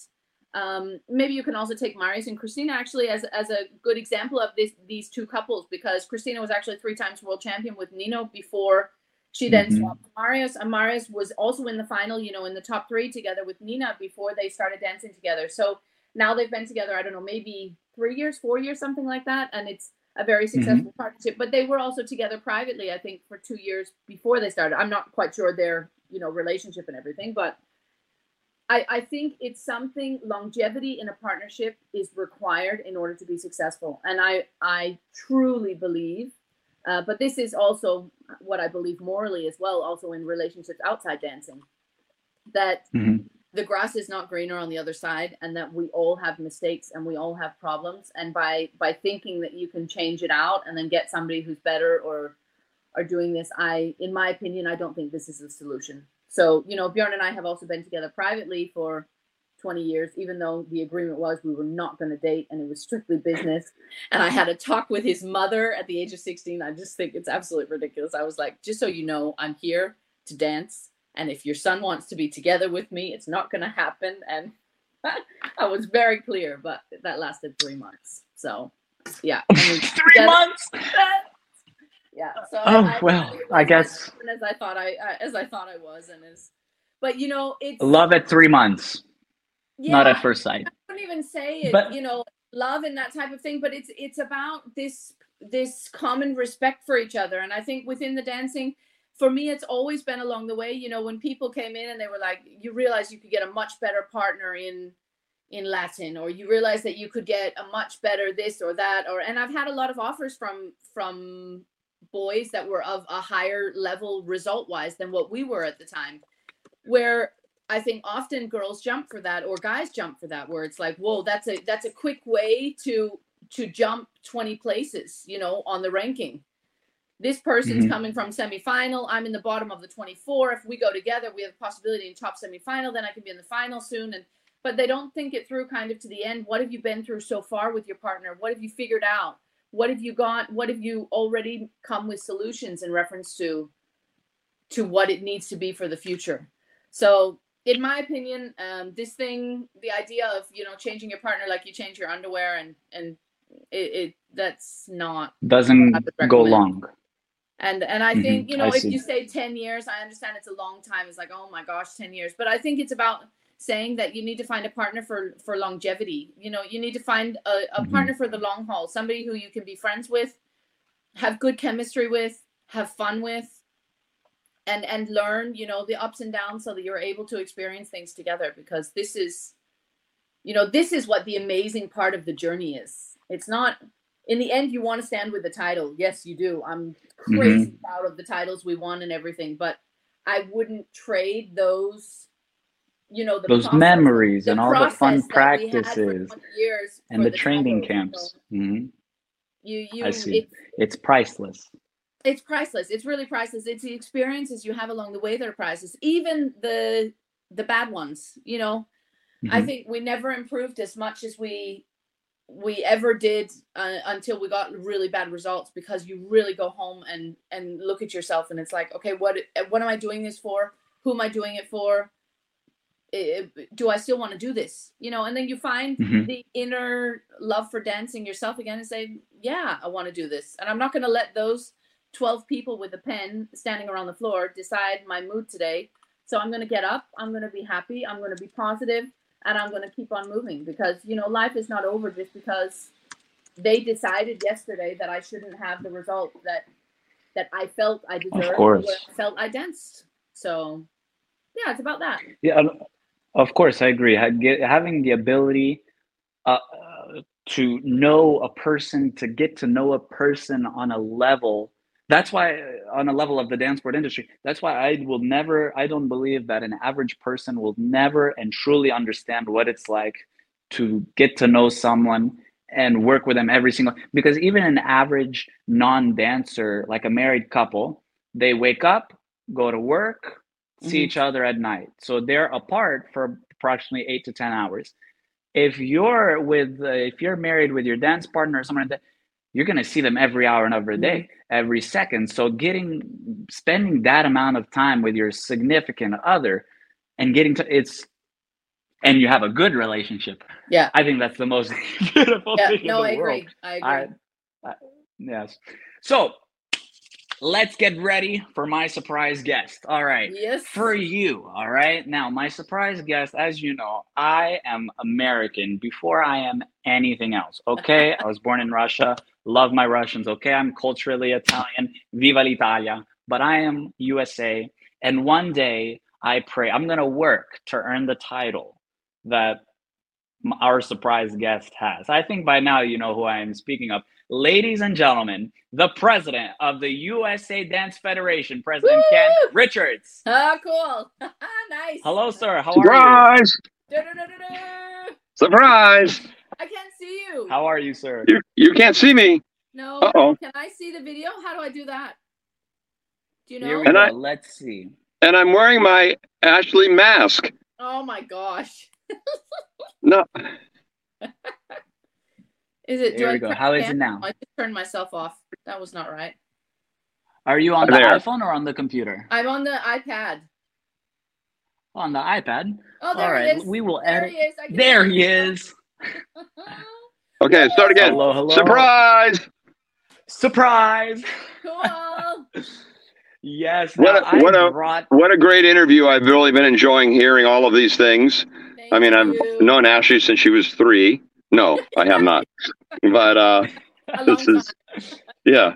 Um, maybe you can also take Marius and Christina actually as, as a good example of this these two couples because Christina was actually three times world champion with Nino before she then mm-hmm. swapped Marius. And Marius was also in the final, you know, in the top three together with Nina before they started dancing together. So now they've been together, I don't know, maybe three years, four years, something like that. And it's a very mm-hmm. successful mm-hmm. partnership. But they were also together privately, I think, for two years before they started. I'm not quite sure their you know relationship and everything, but I, I think it's something longevity in a partnership is required in order to be successful, and I I truly believe. Uh, but this is also what I believe morally as well, also in relationships outside dancing, that mm-hmm the grass is not greener on the other side and that we all have mistakes and we all have problems. And by by thinking that you can change it out and then get somebody who's better or are doing this i in my opinion i don't think this is the solution. So you know bjorn and i have also been together privately for 20 years even though the agreement was we were not going to date and it was strictly business. And i had a talk with his mother at the age of 16 i just think it's absolutely ridiculous. I was like just so you know i'm here to dance and if your son wants to be together with me, it's not going to happen. And I was very clear, but that lasted three months. So, yeah. three months. yeah. So oh I, well, I, guess as I thought I as I thought I was, and as but you know it's love at three months, yeah, not at first sight. I don't even say it. But, you know, love and that type of thing, but it's it's about this this common respect for each other, and I think within the dancing for me it's always been along the way you know when people came in and they were like you realize you could get a much better partner in in latin or you realize that you could get a much better this or that or and i've had a lot of offers from from boys that were of a higher level result wise than what we were at the time where i think often girls jump for that or guys jump for that where it's like whoa that's a that's a quick way to to jump 20 places you know on the ranking this person's mm-hmm. coming from semifinal. I'm in the bottom of the 24. If we go together, we have a possibility in top semifinal. Then I can be in the final soon. And but they don't think it through kind of to the end. What have you been through so far with your partner? What have you figured out? What have you got? What have you already come with solutions in reference to to what it needs to be for the future? So in my opinion, um, this thing, the idea of you know changing your partner like you change your underwear and and it, it that's not doesn't go long and and i think mm-hmm. you know if see. you say 10 years i understand it's a long time it's like oh my gosh 10 years but i think it's about saying that you need to find a partner for for longevity you know you need to find a, a mm-hmm. partner for the long haul somebody who you can be friends with have good chemistry with have fun with and and learn you know the ups and downs so that you're able to experience things together because this is you know this is what the amazing part of the journey is it's not in the end, you want to stand with the title. Yes, you do. I'm crazy mm-hmm. proud of the titles we won and everything, but I wouldn't trade those. You know, those process, memories and all the fun practices and the, the, training camps. Mm-hmm. You, you, I see. It's, it's priceless. It's priceless. It's really priceless. It's the experiences you have along the way that are priceless. Even the the bad ones. You know, mm-hmm. I think we never improved as much as we we ever did uh, until we got really bad results because you really go home and and look at yourself and it's like okay what what am i doing this for? Who am i doing it for? It, do i still want to do this? You know and then you find mm-hmm. the inner love for dancing yourself again and say yeah i want to do this. And i'm not going to let those 12 people with a pen standing around the floor decide my mood today. So i'm going to get up i'm going to be happy i'm going to be positive and I'm going to keep on moving because you know life is not over just because they decided yesterday that I shouldn't have the result that that I felt I deserved. Of course, I felt I danced. So yeah, it's about that. Yeah, of course, I agree. Having the ability uh, to know a person, to get to know a person on a level that's why on a level of the dance sport industry that's why i will never i don't believe that an average person will never and truly understand what it's like to get to know someone and work with them every single because even an average non-dancer like a married couple they wake up go to work see mm-hmm. each other at night so they're apart for approximately eight to ten hours if you're with uh, if you're married with your dance partner or someone like that you're going to see them every hour and every day mm-hmm. every second. So getting spending that amount of time with your significant other and getting to it's and you have a good relationship. Yeah. I think that's the most beautiful yeah, thing no i world. agree. I agree. I, I, yes. So let's get ready for my surprise guest. All right. Yes. For you. All right. Now, my surprise guest, as you know, I am American before I am anything else. Okay. I was born in Russia. Love my Russians. Okay. I'm culturally Italian. Viva l'Italia. But I am USA. And one day I pray I'm going to work to earn the title that our surprise guest has. I think by now you know who I am speaking of. Ladies and gentlemen, the president of the USA Dance Federation, President Woo! Ken Richards. Oh, cool. nice. Hello, sir. How Surprise! are you? Surprise! I can't see you. How are you, sir? You, you can't see me. No. Uh-oh. Can I see the video? How do I do that? Do you know? Here we and go. I, Let's see. And I'm wearing my Ashli mask. Oh my gosh. No. Is it? There we go. How is it now? I just turned myself off. That was not right. Are you on the there. iPhone or on the computer? I'm on the iPad. On the iPad. Oh, there All right. Is. We will there edit. He there he is. okay, start again. Hello, hello. Surprise! Surprise! Cool. yes. What a, what, a, brought... what a great interview. I've really been enjoying hearing all of these things. Thank I mean, you. I've known Ashli since she was three. No, I have not. But uh, this is, yeah.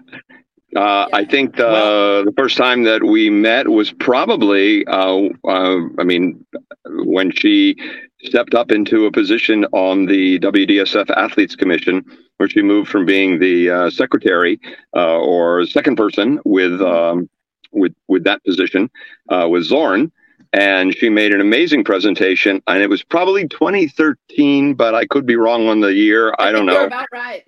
Uh, I think the well, the first time that we met was probably, uh, uh, I mean, when she stepped up into a position on the WDSF Athletes Commission, where she moved from being the uh, secretary uh, or second person with um, with with that position uh, with Zorn and she made an amazing presentation. And it was probably 2013, but I could be wrong on the year. I, I don't know. about right.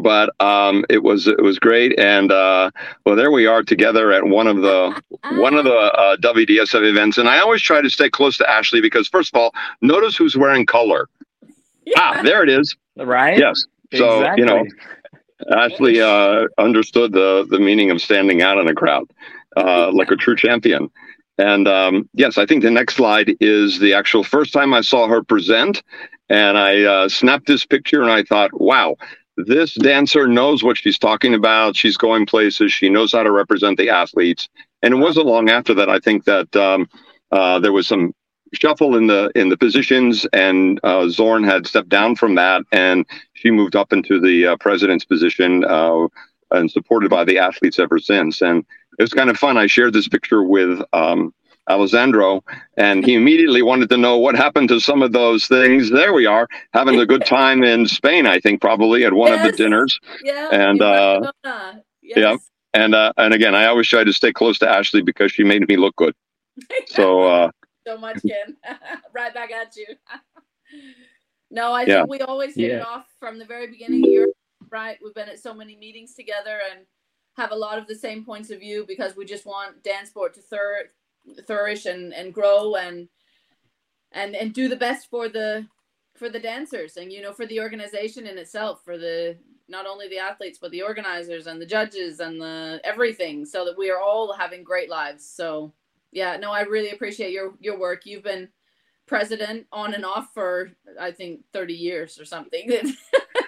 But um, it was it was great, and uh, well, there we are together at one of the one of the uh, WDSF events. And I always try to stay close to Ashli because, first of all, notice who's wearing color. Yeah. Ah, there it is. Right. Yes. So exactly. you know, Ashli uh, understood the the meaning of standing out in a crowd, uh, like a true champion. And um, yes, I think the next slide is the actual first time I saw her present. And I uh, snapped this picture and I thought, wow, this dancer knows what she's talking about. She's going places. She knows how to represent the athletes. And it wasn't long after that, I think that um, uh, there was some shuffle in the in the positions, and uh, Zorn had stepped down from that, and she moved up into the uh, president's position uh, and supported by the athletes ever since. And it was kind of fun. I shared this picture with um, Alessandro, and he immediately wanted to know what happened to some of those things. There we are, having a good time in Spain, I think, probably at one yes. of the dinners. Yeah. And uh, yes. yeah. And uh, and again, I always try to stay close to Ashli because she made me look good. So uh, so much, Ken. right back at you. no, I yeah. think we always hit yeah. it off from the very beginning. You're right. We've been at so many meetings together and have a lot of the same points of view because we just want dance sport to thir- flourish and, and grow and and and do the best for the for the dancers and you know for the organization in itself for the not only the athletes but the organizers and the judges and the everything so that we are all having great lives. So yeah no i really appreciate your your work. You've been president on and off for i think 30 years or something.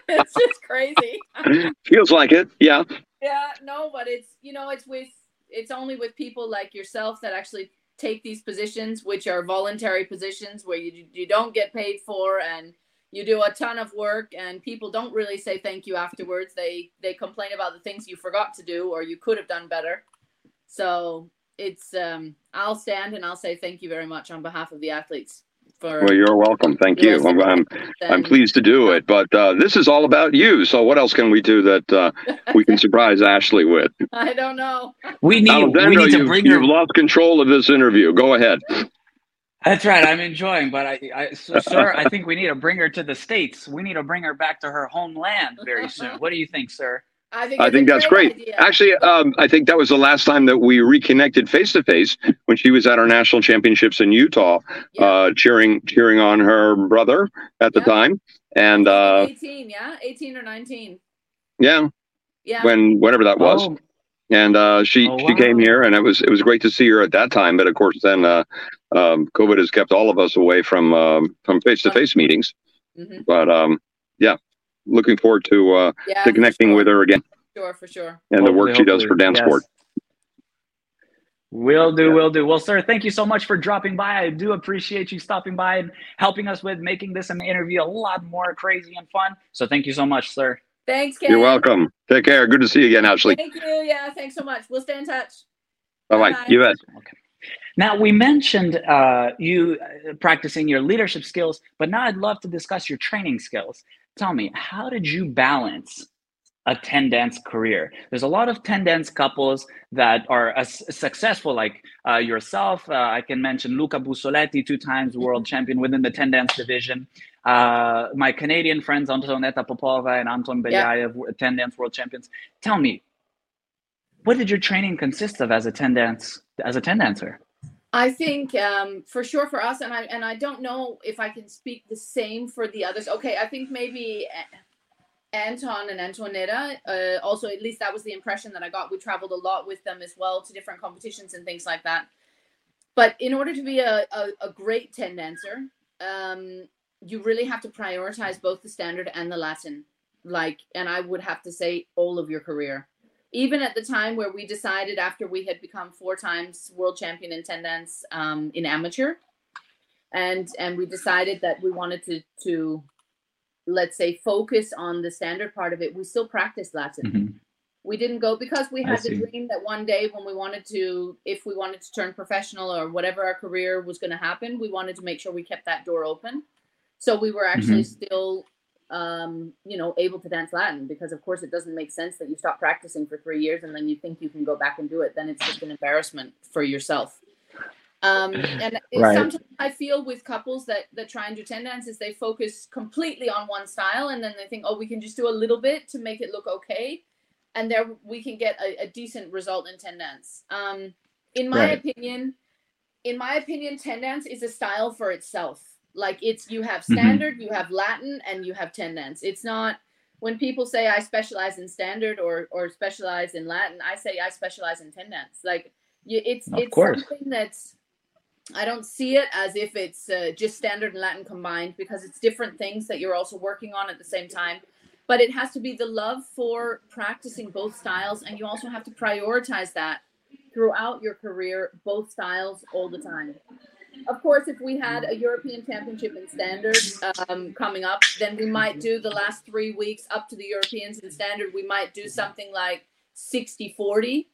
It's just crazy. Feels like it yeah yeah no but it's you know it's with it's only with people like yourself that actually take these positions which are voluntary positions where you you don't get paid for and you do a ton of work and people don't really say thank you afterwards. They they complain about the things you forgot to do or you could have done better. So it's um i'll stand and i'll say thank you very much on behalf of the athletes for well you're welcome thank you i'm I'm, I'm pleased to do it but uh, this is all about you so what else can we do that uh, we can surprise Ashli with i don't know we need, we need to bring you've, her... you've lost control of this interview go ahead that's right. I'm enjoying, but I, I so, sir, I think we need to bring her to the states. We need to bring her back to her homeland very soon. What do you think, sir? I think, I think that's great. Idea. Actually, um, I think that was the last time that we reconnected face to face when she was at our national championships in Utah, yeah. uh, cheering cheering on her brother at the yeah. time. And uh, 18, yeah, 18 or 19. Yeah. Yeah. When whatever that was. Oh. And uh, she oh, wow. she came here, and it was it was great to see her at that time. But of course, then uh, um, COVID has kept all of us away from um, from face to face meetings. Mm-hmm. But um, yeah, looking forward to uh, yeah, to connecting sure. with her again. Sure, for sure. And hopefully, the work she does for dance yes. sport. Will do, yeah. will do. Well, sir, thank you so much for dropping by. I do appreciate you stopping by and helping us with making this an interview a lot more crazy and fun. So thank you so much, sir. Thanks, Ken. You're welcome. Take care. Good to see you again, Ashli. Thank you. Yeah, thanks so much. We'll stay in touch. Bye bye. You bet. Okay. Now, we mentioned uh, you uh, practicing your leadership skills, but now I'd love to discuss your training skills. Tell me, how did you balance a 10 dance career? There's a lot of 10 dance couples that are as successful, like uh, yourself. Uh, I can mention Luca Bussoletti, two times world mm-hmm. champion within the 10 dance division. Uh, my Canadian friends, Antonetta Popova and Anton Belyaev, yeah. 10 dance world champions. Tell me, what did your training consist of as a 10 dance as a 10 dancer? I think um, for sure for us, and I and I don't know if I can speak the same for the others. Okay, I think maybe Anton and Antonetta. Uh, also, at least that was the impression that I got. We traveled a lot with them as well to different competitions and things like that. But in order to be a, a, a great ten dancer, um, you really have to prioritize both the standard and the Latin. Like, and I would have to say all of your career even at the time where we decided after we had become four times world champion in 10 dance um, in amateur. And and we decided that we wanted to to let's say focus on the standard part of it. We still practice latin. Mm-hmm. we didn't go because we had the dream that one day when we wanted to if we wanted to turn professional or whatever our career was going to happen we wanted to make sure we kept that door open. So we were actually mm-hmm. still um, you know, able to dance Latin because, of course, it doesn't make sense that you stop practicing for three years and then you think you can go back and do it. Then it's just an embarrassment for yourself. Um, and right. sometimes I feel with couples that that try and do ten dances, they focus completely on one style and then they think, oh, we can just do a little bit to make it look okay, and there we can get a, a decent result in ten dance. Um, in my right. opinion, in my opinion, ten dance is a style for itself like it's you have mm-hmm. standard, mm-hmm. you have Latin, and you have 10 dance. It's not when people say I specialize in standard or or specialize in Latin, I say I specialize in 10 dance. Like it's of it's course. something that's I don't see it as if it's uh, just standard and Latin combined because it's different things that you're also working on at the same time. But it has to be the love for practicing both styles, and you also have to prioritize that throughout your career, both styles all the time of course, if we had a European Championship in standard um, coming up, then we might do the last three weeks up to the Europeans in standard. We might do something like 60 40,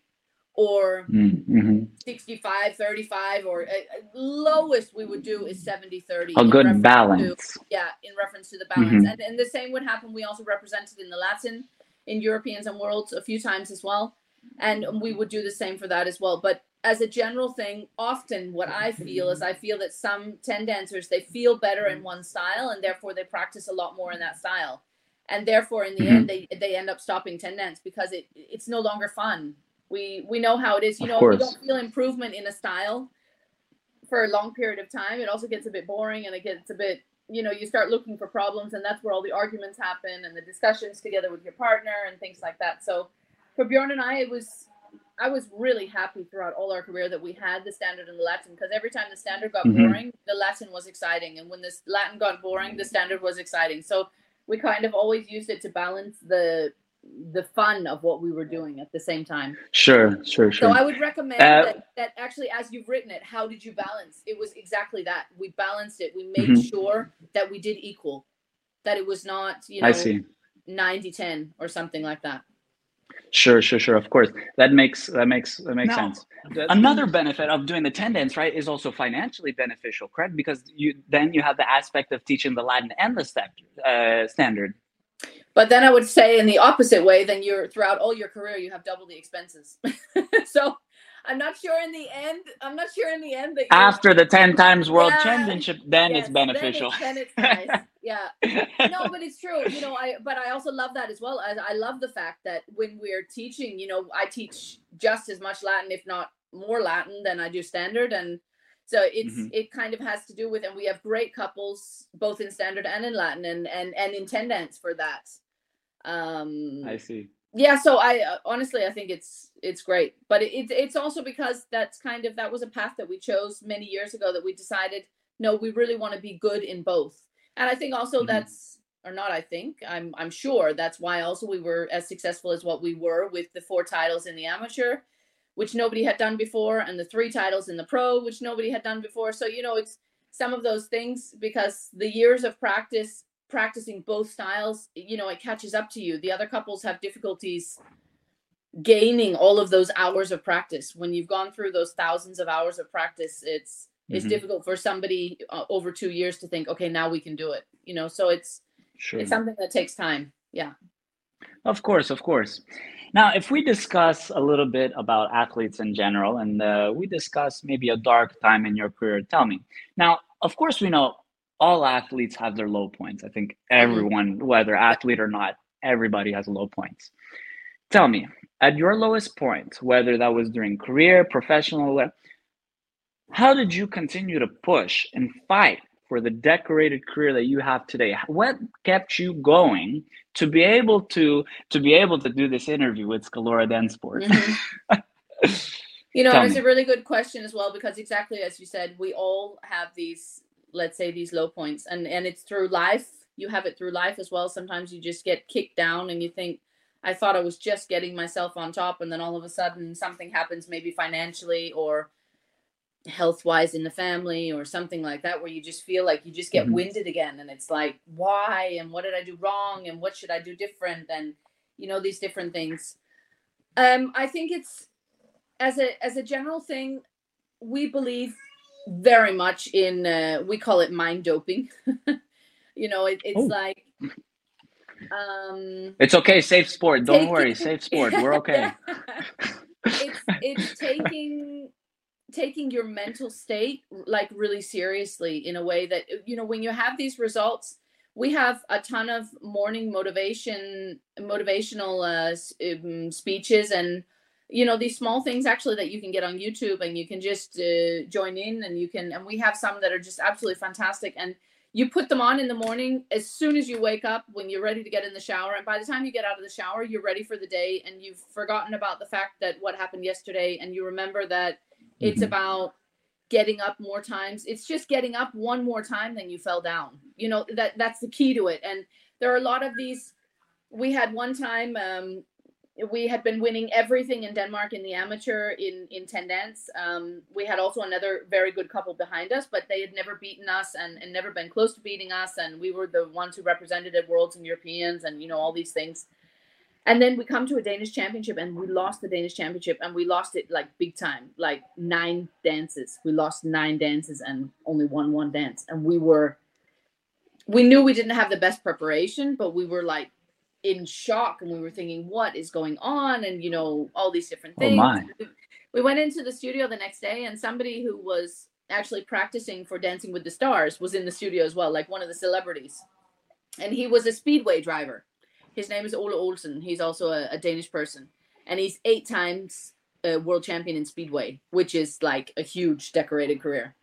or mm-hmm. 65 35 or uh, lowest we would do is 70 30 a good balance to, yeah in reference to the balance mm-hmm. and, and the same would happen we also represented in the latin in europeans and worlds a few times as well and we would do the same for that as well but as a general thing often what i feel is i feel that some 10 dancers they feel better in one style and therefore they practice a lot more in that style and therefore in the mm-hmm. end they, they end up stopping 10 dance because it it's no longer fun we we know how it is. You know, if you don't feel improvement in a style for a long period of time, it also gets a bit boring and it gets a bit you know you start looking for problems and that's where all the arguments happen and the discussions together with your partner and things like that so for bjorn and i it was i was really happy throughout all our career that we had the standard and the latin because every time the standard got mm-hmm. boring the latin was exciting and when the latin got boring the standard was exciting so we kind of always used it to balance the the fun of what we were doing at the same time. Sure, sure, sure. So I would recommend uh, that, that actually, as you've written it, how did you balance? It was exactly that. We balanced it. We made mm-hmm. sure that we did equal, that it was not, you know, I see. 90 10 or something like that. Sure, sure, sure. Of course, that makes that makes that makes sense. Another benefit of doing the 10 dance, right, is also financially beneficial, correct? Because you then you have the aspect of teaching the Latin and the step, uh, standard but then I would say in the opposite way, then you're throughout all your career, you have double the expenses. so I'm not sure in the end. I'm not sure in the end that after the ten times world yeah, championship, then yes, it's beneficial. Then, it, then it's nice. Yeah. No, but it's true. You know, I but I also love that as well. I, I love the fact that when we're teaching, you know, I teach just as much Latin, if not more Latin, than I do standard, and so it's mm-hmm. it kind of has to do with, and we have great couples both in standard and in Latin, and and and in ten dance for that. Um, I see. Yeah, so I uh, honestly I think it's it's great, but it, it's also because that's kind of that was a path that we chose many years ago that we decided no, we really want to be good in both, and I think also mm-hmm. that's or not. I think I'm I'm sure that's why also we were as successful as what we were with the four titles in the amateur, which nobody had done before, and the three titles in the pro, which nobody had done before. So you know it's some of those things because the years of practice practicing both styles, you know, it catches up to you. The other couples have difficulties gaining all of those hours of practice. When you've gone through those thousands of hours of practice, it's mm-hmm. it's difficult for somebody uh, over 2 years to think, okay, now we can do it. You know, so it's sure. it's something that takes time. Yeah. Of course, of course. Now, if we discuss a little bit about athletes in general, and uh, we discuss maybe a dark time in your career, tell me. Now, of course, we know all athletes have their low points. I think mm-hmm. everyone, whether athlete or not, everybody has low points. Tell me, at your lowest point, whether that was during career, professional, how did you continue to push and fight for the decorated career that you have today? What kept you going to be able to to be able to do this interview with Scalora DanceSport? Mm-hmm. you know, it's a really good question as well because exactly as you said, we all have these let's say these low points and and it's through life you have it through life as well sometimes you just get kicked down and you think i thought i was just getting myself on top and then all of a sudden something happens maybe financially or health wise in the family or something like that where you just feel like you just get mm-hmm. winded again and it's like why? And what did i do wrong? And what should i do different? And you know these different things. Um i think it's as a as a general thing we believe very much in uh, we call it mind doping. You know it, it's oh. like um it's okay safe sport. Don't taking, worry safe sport. We're okay. It's it's taking taking your mental state like really seriously in a way that you know when you have these results we have a ton of morning motivation motivational uh, um, speeches and you know these small things actually that you can get on youtube and you can just uh, join in and you can and we have some that are just absolutely fantastic and you put them on in the morning as soon as you wake up when you're ready to get in the shower and by the time you get out of the shower you're ready for the day and you've forgotten about the fact that what happened yesterday and you remember that it's mm-hmm. about getting up more times it's just getting up one more time than you fell down you know that that's the key to it and there are a lot of these we had one time um, we had been winning everything in Denmark in the amateur in in 10 dance. Um, we had also another very good couple behind us, but they had never beaten us and, and never been close to beating us. And we were the ones who represented at Worlds and Europeans and you know all these things. And then we come to a Danish championship and we lost the Danish championship and we lost it like big time, like nine dances. We lost nine dances and only won one dance. And we were, we knew we didn't have the best preparation, but we were like in shock and we were thinking, what is going on? And, you know, all these different oh, things. Oh. We went into the studio the next day and somebody who was actually practicing for Dancing with the Stars was in the studio as well, like one of the celebrities. And he was a speedway driver his name is Ole Olsen. He's also a, a Danish person, and he's eight times a world champion in speedway, which is like a huge decorated career.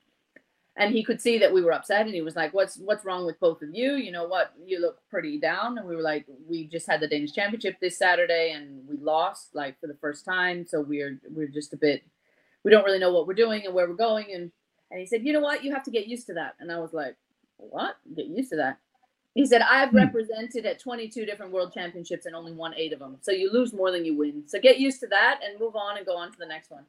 And he could see that we were upset, and he was like, "What's what's wrong with both of you? You know what? You look pretty down." And we were like, "We just had the Danish championship this Saturday, and we lost like for the first time, so we're we're just a bit, we don't really know what we're doing and where we're going." And and he said, "You know what? You have to get used to that." And I was like, "What? Get used to that?" He said, I've hmm. represented at 22 different world championships and only won eight of them. So you lose more than you win. So get used to that and move on and go on to the next one.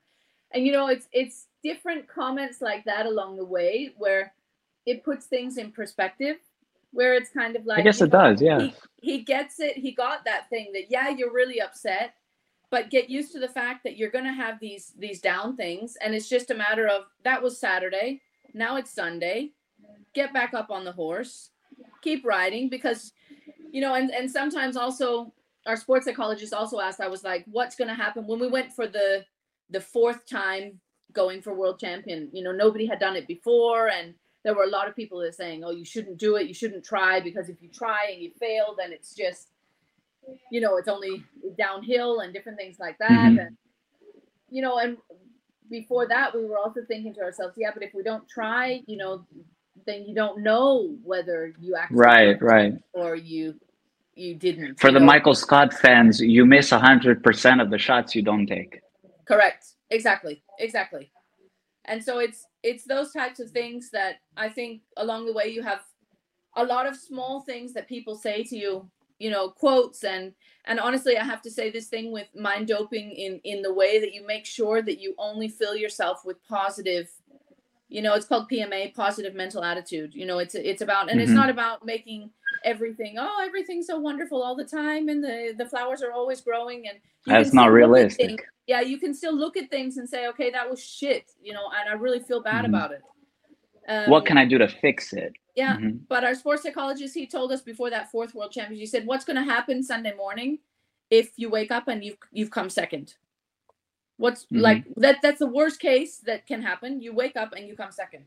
And you know, it's it's different comments like that along the way where it puts things in perspective. Where it's kind of like I guess it know, does, yeah. He, he gets it. He got that thing that yeah, you're really upset, but get used to the fact that you're gonna have these these down things, and it's just a matter of that was Saturday, now it's Sunday. Get back up on the horse keep riding because you know and and sometimes also our sports psychologist also asked i was like what's going to happen? When we went for the the fourth time going for world champion you know nobody had done it before and there were a lot of people that saying oh you shouldn't do it. You shouldn't try because if you try and you fail then it's just you know it's only downhill and different things like that. Mm-hmm. and you know and before that we were also thinking to ourselves yeah but if we don't try you know then you don't know whether you actually right right. or you you didn't for you the know? michael scott fans you miss 100% of the shots you don't take. Correct. Exactly. Exactly. And so it's it's those types of things that i think along the way you have a lot of small things that people say to you you know quotes. And and honestly i have to say this thing with mind doping in in the way that you make sure that you only fill yourself with positive you know it's called pma positive mental attitude you know it's it's about and mm-hmm. it's not about making everything oh everything's so wonderful all the time and the the flowers are always growing and that's not realistic yeah you can still look at things and say okay that was shit you know and i really feel bad mm-hmm. about it um, what can i do to fix it yeah mm-hmm. but our sports psychologist he told us before that fourth world championship he said what's going to happen sunday morning if you wake up and you've you've come second What's mm-hmm. like that? That's the worst case that can happen. You wake up and you come second.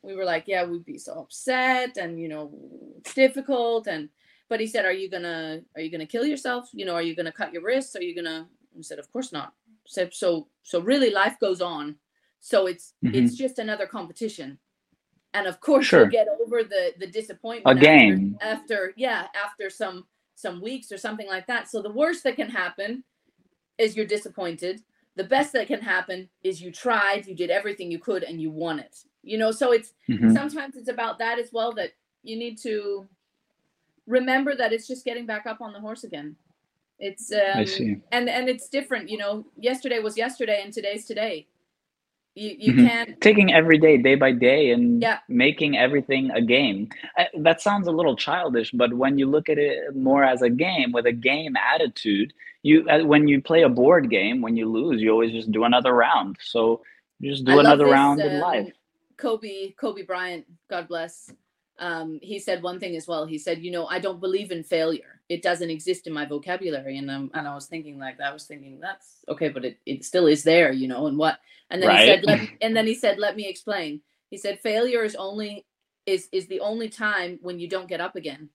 We were like, yeah, we'd be so upset, and you know, it's difficult. And but he said, are you gonna are you gonna kill yourself? You know, are you gonna cut your wrists? Are you gonna? We said, of course not. Said so. So really, life goes on. So it's mm-hmm. it's just another competition and of course sure. you'll get over the the disappointment again after, after, yeah after some some weeks or something like that so the worst that can happen is you're disappointed the best that can happen is you tried, you did everything you could, and you won it. You know, so it's mm-hmm. sometimes it's about that as well that you need to remember that it's just getting back up on the horse again. It's um, and and it's different. You know, yesterday was yesterday, and today's today. You you mm-hmm. can't taking every day, day by day, and yeah. making everything a game. Uh, that sounds a little childish, but when you look at it more as a game with a game attitude, you uh, when you play a board game, when you lose, you always just do another round. So just do I another this, round um, in life. Kobe Kobe Bryant, God bless. Um, he said one thing as well. He said, "You know, I don't believe in failure. It doesn't exist in my vocabulary." And um, and I was thinking like I was thinking that's okay, but it, it still is there, you know. And what? And then right. he said, Let, and then he said, "Let me explain." He said, "Failure is only is is the only time when you don't get up again.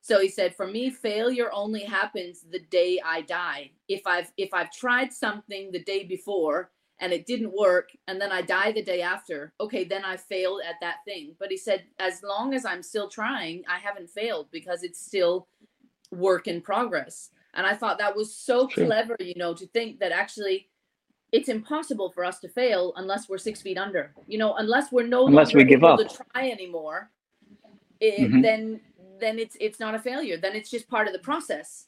So he said, for me, failure only happens the day I die. If I've if I've tried something the day before and it didn't work, and then I die the day after, okay, then I failed at that thing. But he said, as long as I'm still trying, I haven't failed because it's still work in progress. And I thought that was so True. clever, you know, to think that actually it's impossible for us to fail unless we're six feet under. You know, unless we're no unless longer we give able up. to try anymore. It, mm-hmm. Then then it's it's not a failure then it's just part of the process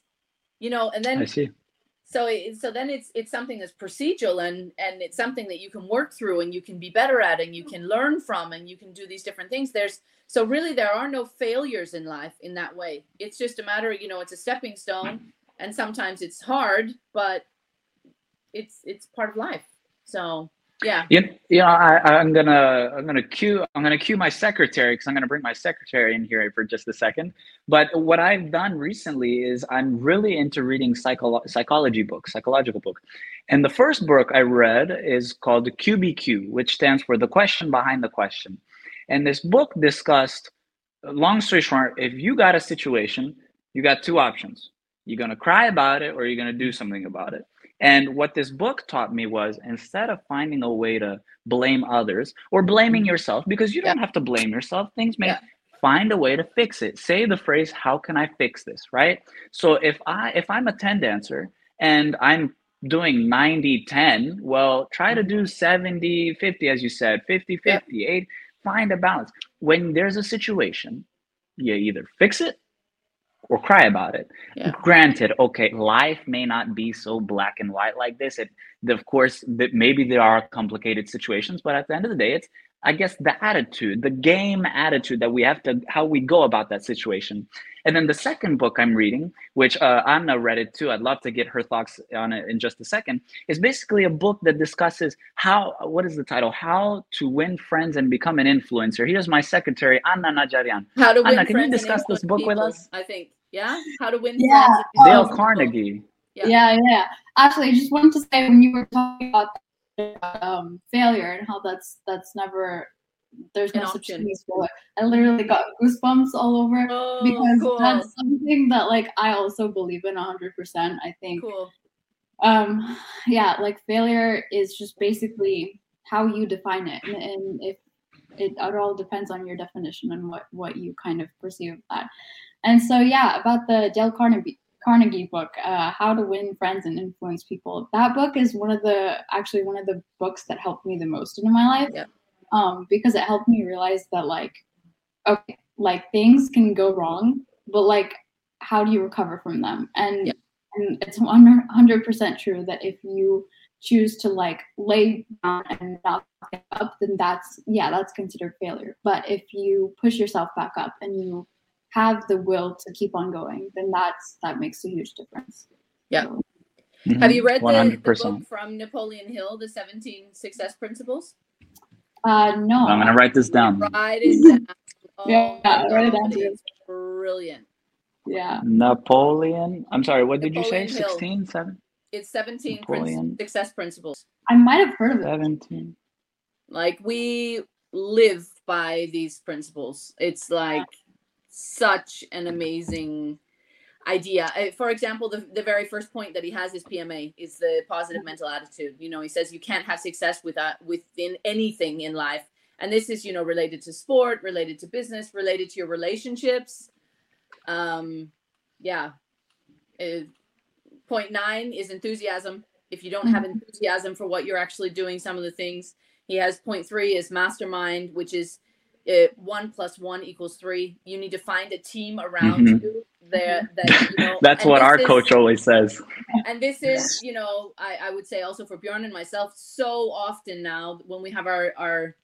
you know and then i see so it, so then it's it's something that's procedural and and it's something that you can work through and you can be better at and you can learn from and you can do these different things there's so really there are no failures in life in that way it's just a matter you know it's a stepping stone and sometimes it's hard, but it's it's part of life. So yeah. You, you know, I, I'm gonna I'm gonna cue I'm gonna cue my secretary because I'm gonna bring my secretary in here for just a second. But what I've done recently is I'm really into reading psycho- psychology books, psychological books. And the first book I read is called QBQ, which stands for the question behind the question. And this book discussed, long story short, if you got a situation, you got two options. You're gonna cry about it or you're gonna do something about it. And what this book taught me was instead of finding a way to blame others or blaming mm-hmm. yourself, because you don't have to blame yourself, things may yeah. find a way to fix it. Say the phrase, how can I fix this? Right. So if I if I'm a 10 dancer and I'm doing 90 10, well, try to mm-hmm. do 70 50, as you said, 50 50, yeah. 8, find a balance. When there's a situation, you either fix it or cry about it. Yeah. Granted, okay, life may not be so black and white like this. It, of course, that maybe there are complicated situations, but at the end of the day, it's I guess the attitude, the game attitude that we have to how we go about that situation. And then the second book I'm reading, which uh, Anna read it too. I'd love to get her thoughts on it in just a second. Is basically a book that discusses how what is the title? How to win friends and become an influencer. Here's my secretary, Anna Najarian. How to win Anna, can you discuss this book people, with us? I think. Yeah. How to win yeah. friends. Dale Carnegie. Yeah. yeah, yeah. Actually, I just wanted to say when you were talking about um, failure and how that's that's never there's no such thing as failure. I literally got goosebumps all over oh, because cool. that's something that like I also believe in hundred percent. I think. Cool. Um, yeah, like failure is just basically how you define it, and, and if it, it all depends on your definition and what what you kind of perceive that. And so yeah, about the Dale Carnegie Carnegie book, uh, How to Win Friends and Influence People. That book is one of the actually one of the books that helped me the most in my life. Yeah. Um, because it helped me realize that like, okay, like things can go wrong, but like, how do you recover from them? And yeah. and it's one hundred percent true that if you choose to like lay down and not get up, then that's yeah, that's considered failure. But if you push yourself back up and you have the will to keep on going, then that's that makes a huge difference. Yeah. So, mm-hmm. Have you read the, the, book from Napoleon Hill, The 17 Success Principles? Uh, no. I'm gonna write this down. Write it down. Oh, yeah, write it down. It's brilliant. Yeah. Napoleon. I'm sorry. What did Napoleon you say? 16, 7? It's 17 Napoleon. success principles. I might have heard of it. 17. Like we live by these principles. It's like such an amazing idea. Uh, for example, the, the very first point that he has is PMA is the positive mental attitude. You know, he says you can't have success without within anything in life. And this is, you know, related to sport, related to business, related to your relationships. Um, yeah. Uh, point nine is enthusiasm. If you don't have mm-hmm. enthusiasm for what you're actually doing, some of the things he has point three is mastermind, which is it, one plus one equals three. You need to find a team around mm-hmm. you there that you know. That's what our is, coach always says. And this is, you know, I, I would say also for Bjorn and myself, so often now when we have our our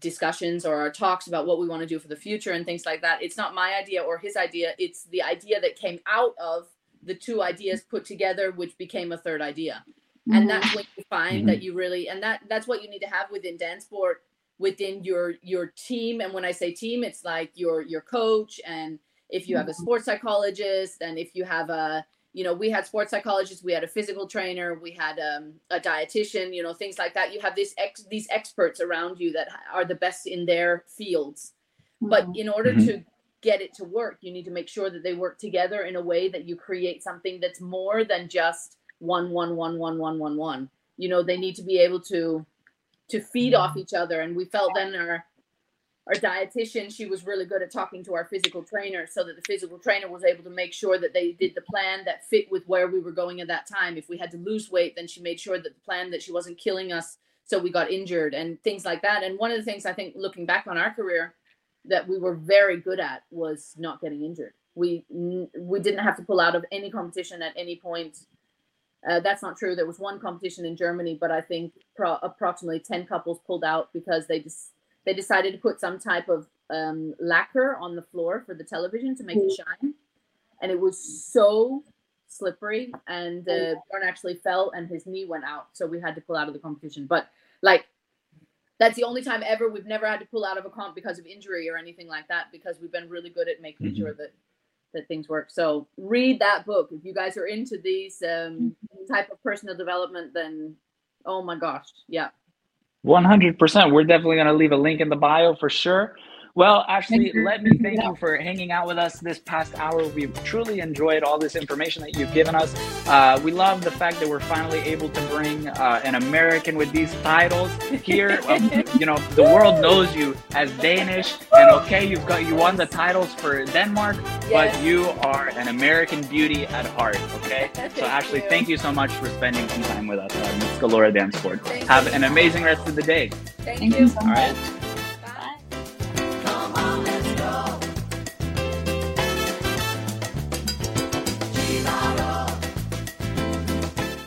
discussions or our talks about what we want to do for the future and things like that, it's not my idea or his idea. It's the idea that came out of the two ideas put together, which became a third idea. Mm-hmm. And that's when you find mm-hmm. that you really and that that's what you need to have within DanceSport within your your team and when i say team it's like your your coach and if you have a mm-hmm. sports psychologist and if you have a you know we had sports psychologists we had a physical trainer we had um, a dietitian you know things like that you have this ex these experts around you that are the best in their fields mm-hmm. but in order mm-hmm. to get it to work you need to make sure that they work together in a way that you create something that's more than just one one one one one one one you know they need to be able to to feed off each other. And we felt then our our dietitian, she was really good at talking to our physical trainer so that the physical trainer was able to make sure that they did the plan that fit with where we were going at that time. If we had to lose weight, then she made sure that the plan that she wasn't killing us so we got injured and things like that. And one of the things I think looking back on our career that we were very good at was not getting injured. We we didn't have to pull out of any competition at any point uh, that's not true. There was one competition in Germany, but I think pro- approximately ten couples pulled out because they just they decided to put some type of um, lacquer on the floor for the television to make mm-hmm. it shine, and it was so slippery, and uh, Bjorn actually fell and his knee went out, so we had to pull out of the competition. But like, that's the only time ever we've never had to pull out of a comp because of injury or anything like that, because we've been really good at making mm-hmm. sure that that things work. So read that book if you guys are into these um, type of personal development. Then, oh my gosh, yeah. 100%. We're definitely going to leave a link in the bio for sure. Well, Ashli, let me thank you for hanging out with us this past hour. We've truly enjoyed all this information that you've given us. Uh, we love the fact that we're finally able to bring uh, an American with these titles here. You know, the world knows you as Danish, and okay, you've got you won the titles for Denmark, yes. but you are an American beauty at heart. Okay, so Ashli, you. thank you so much for spending some time with us on Scalora DanceSport. Have an amazing rest of the day. Thank, thank you. All right.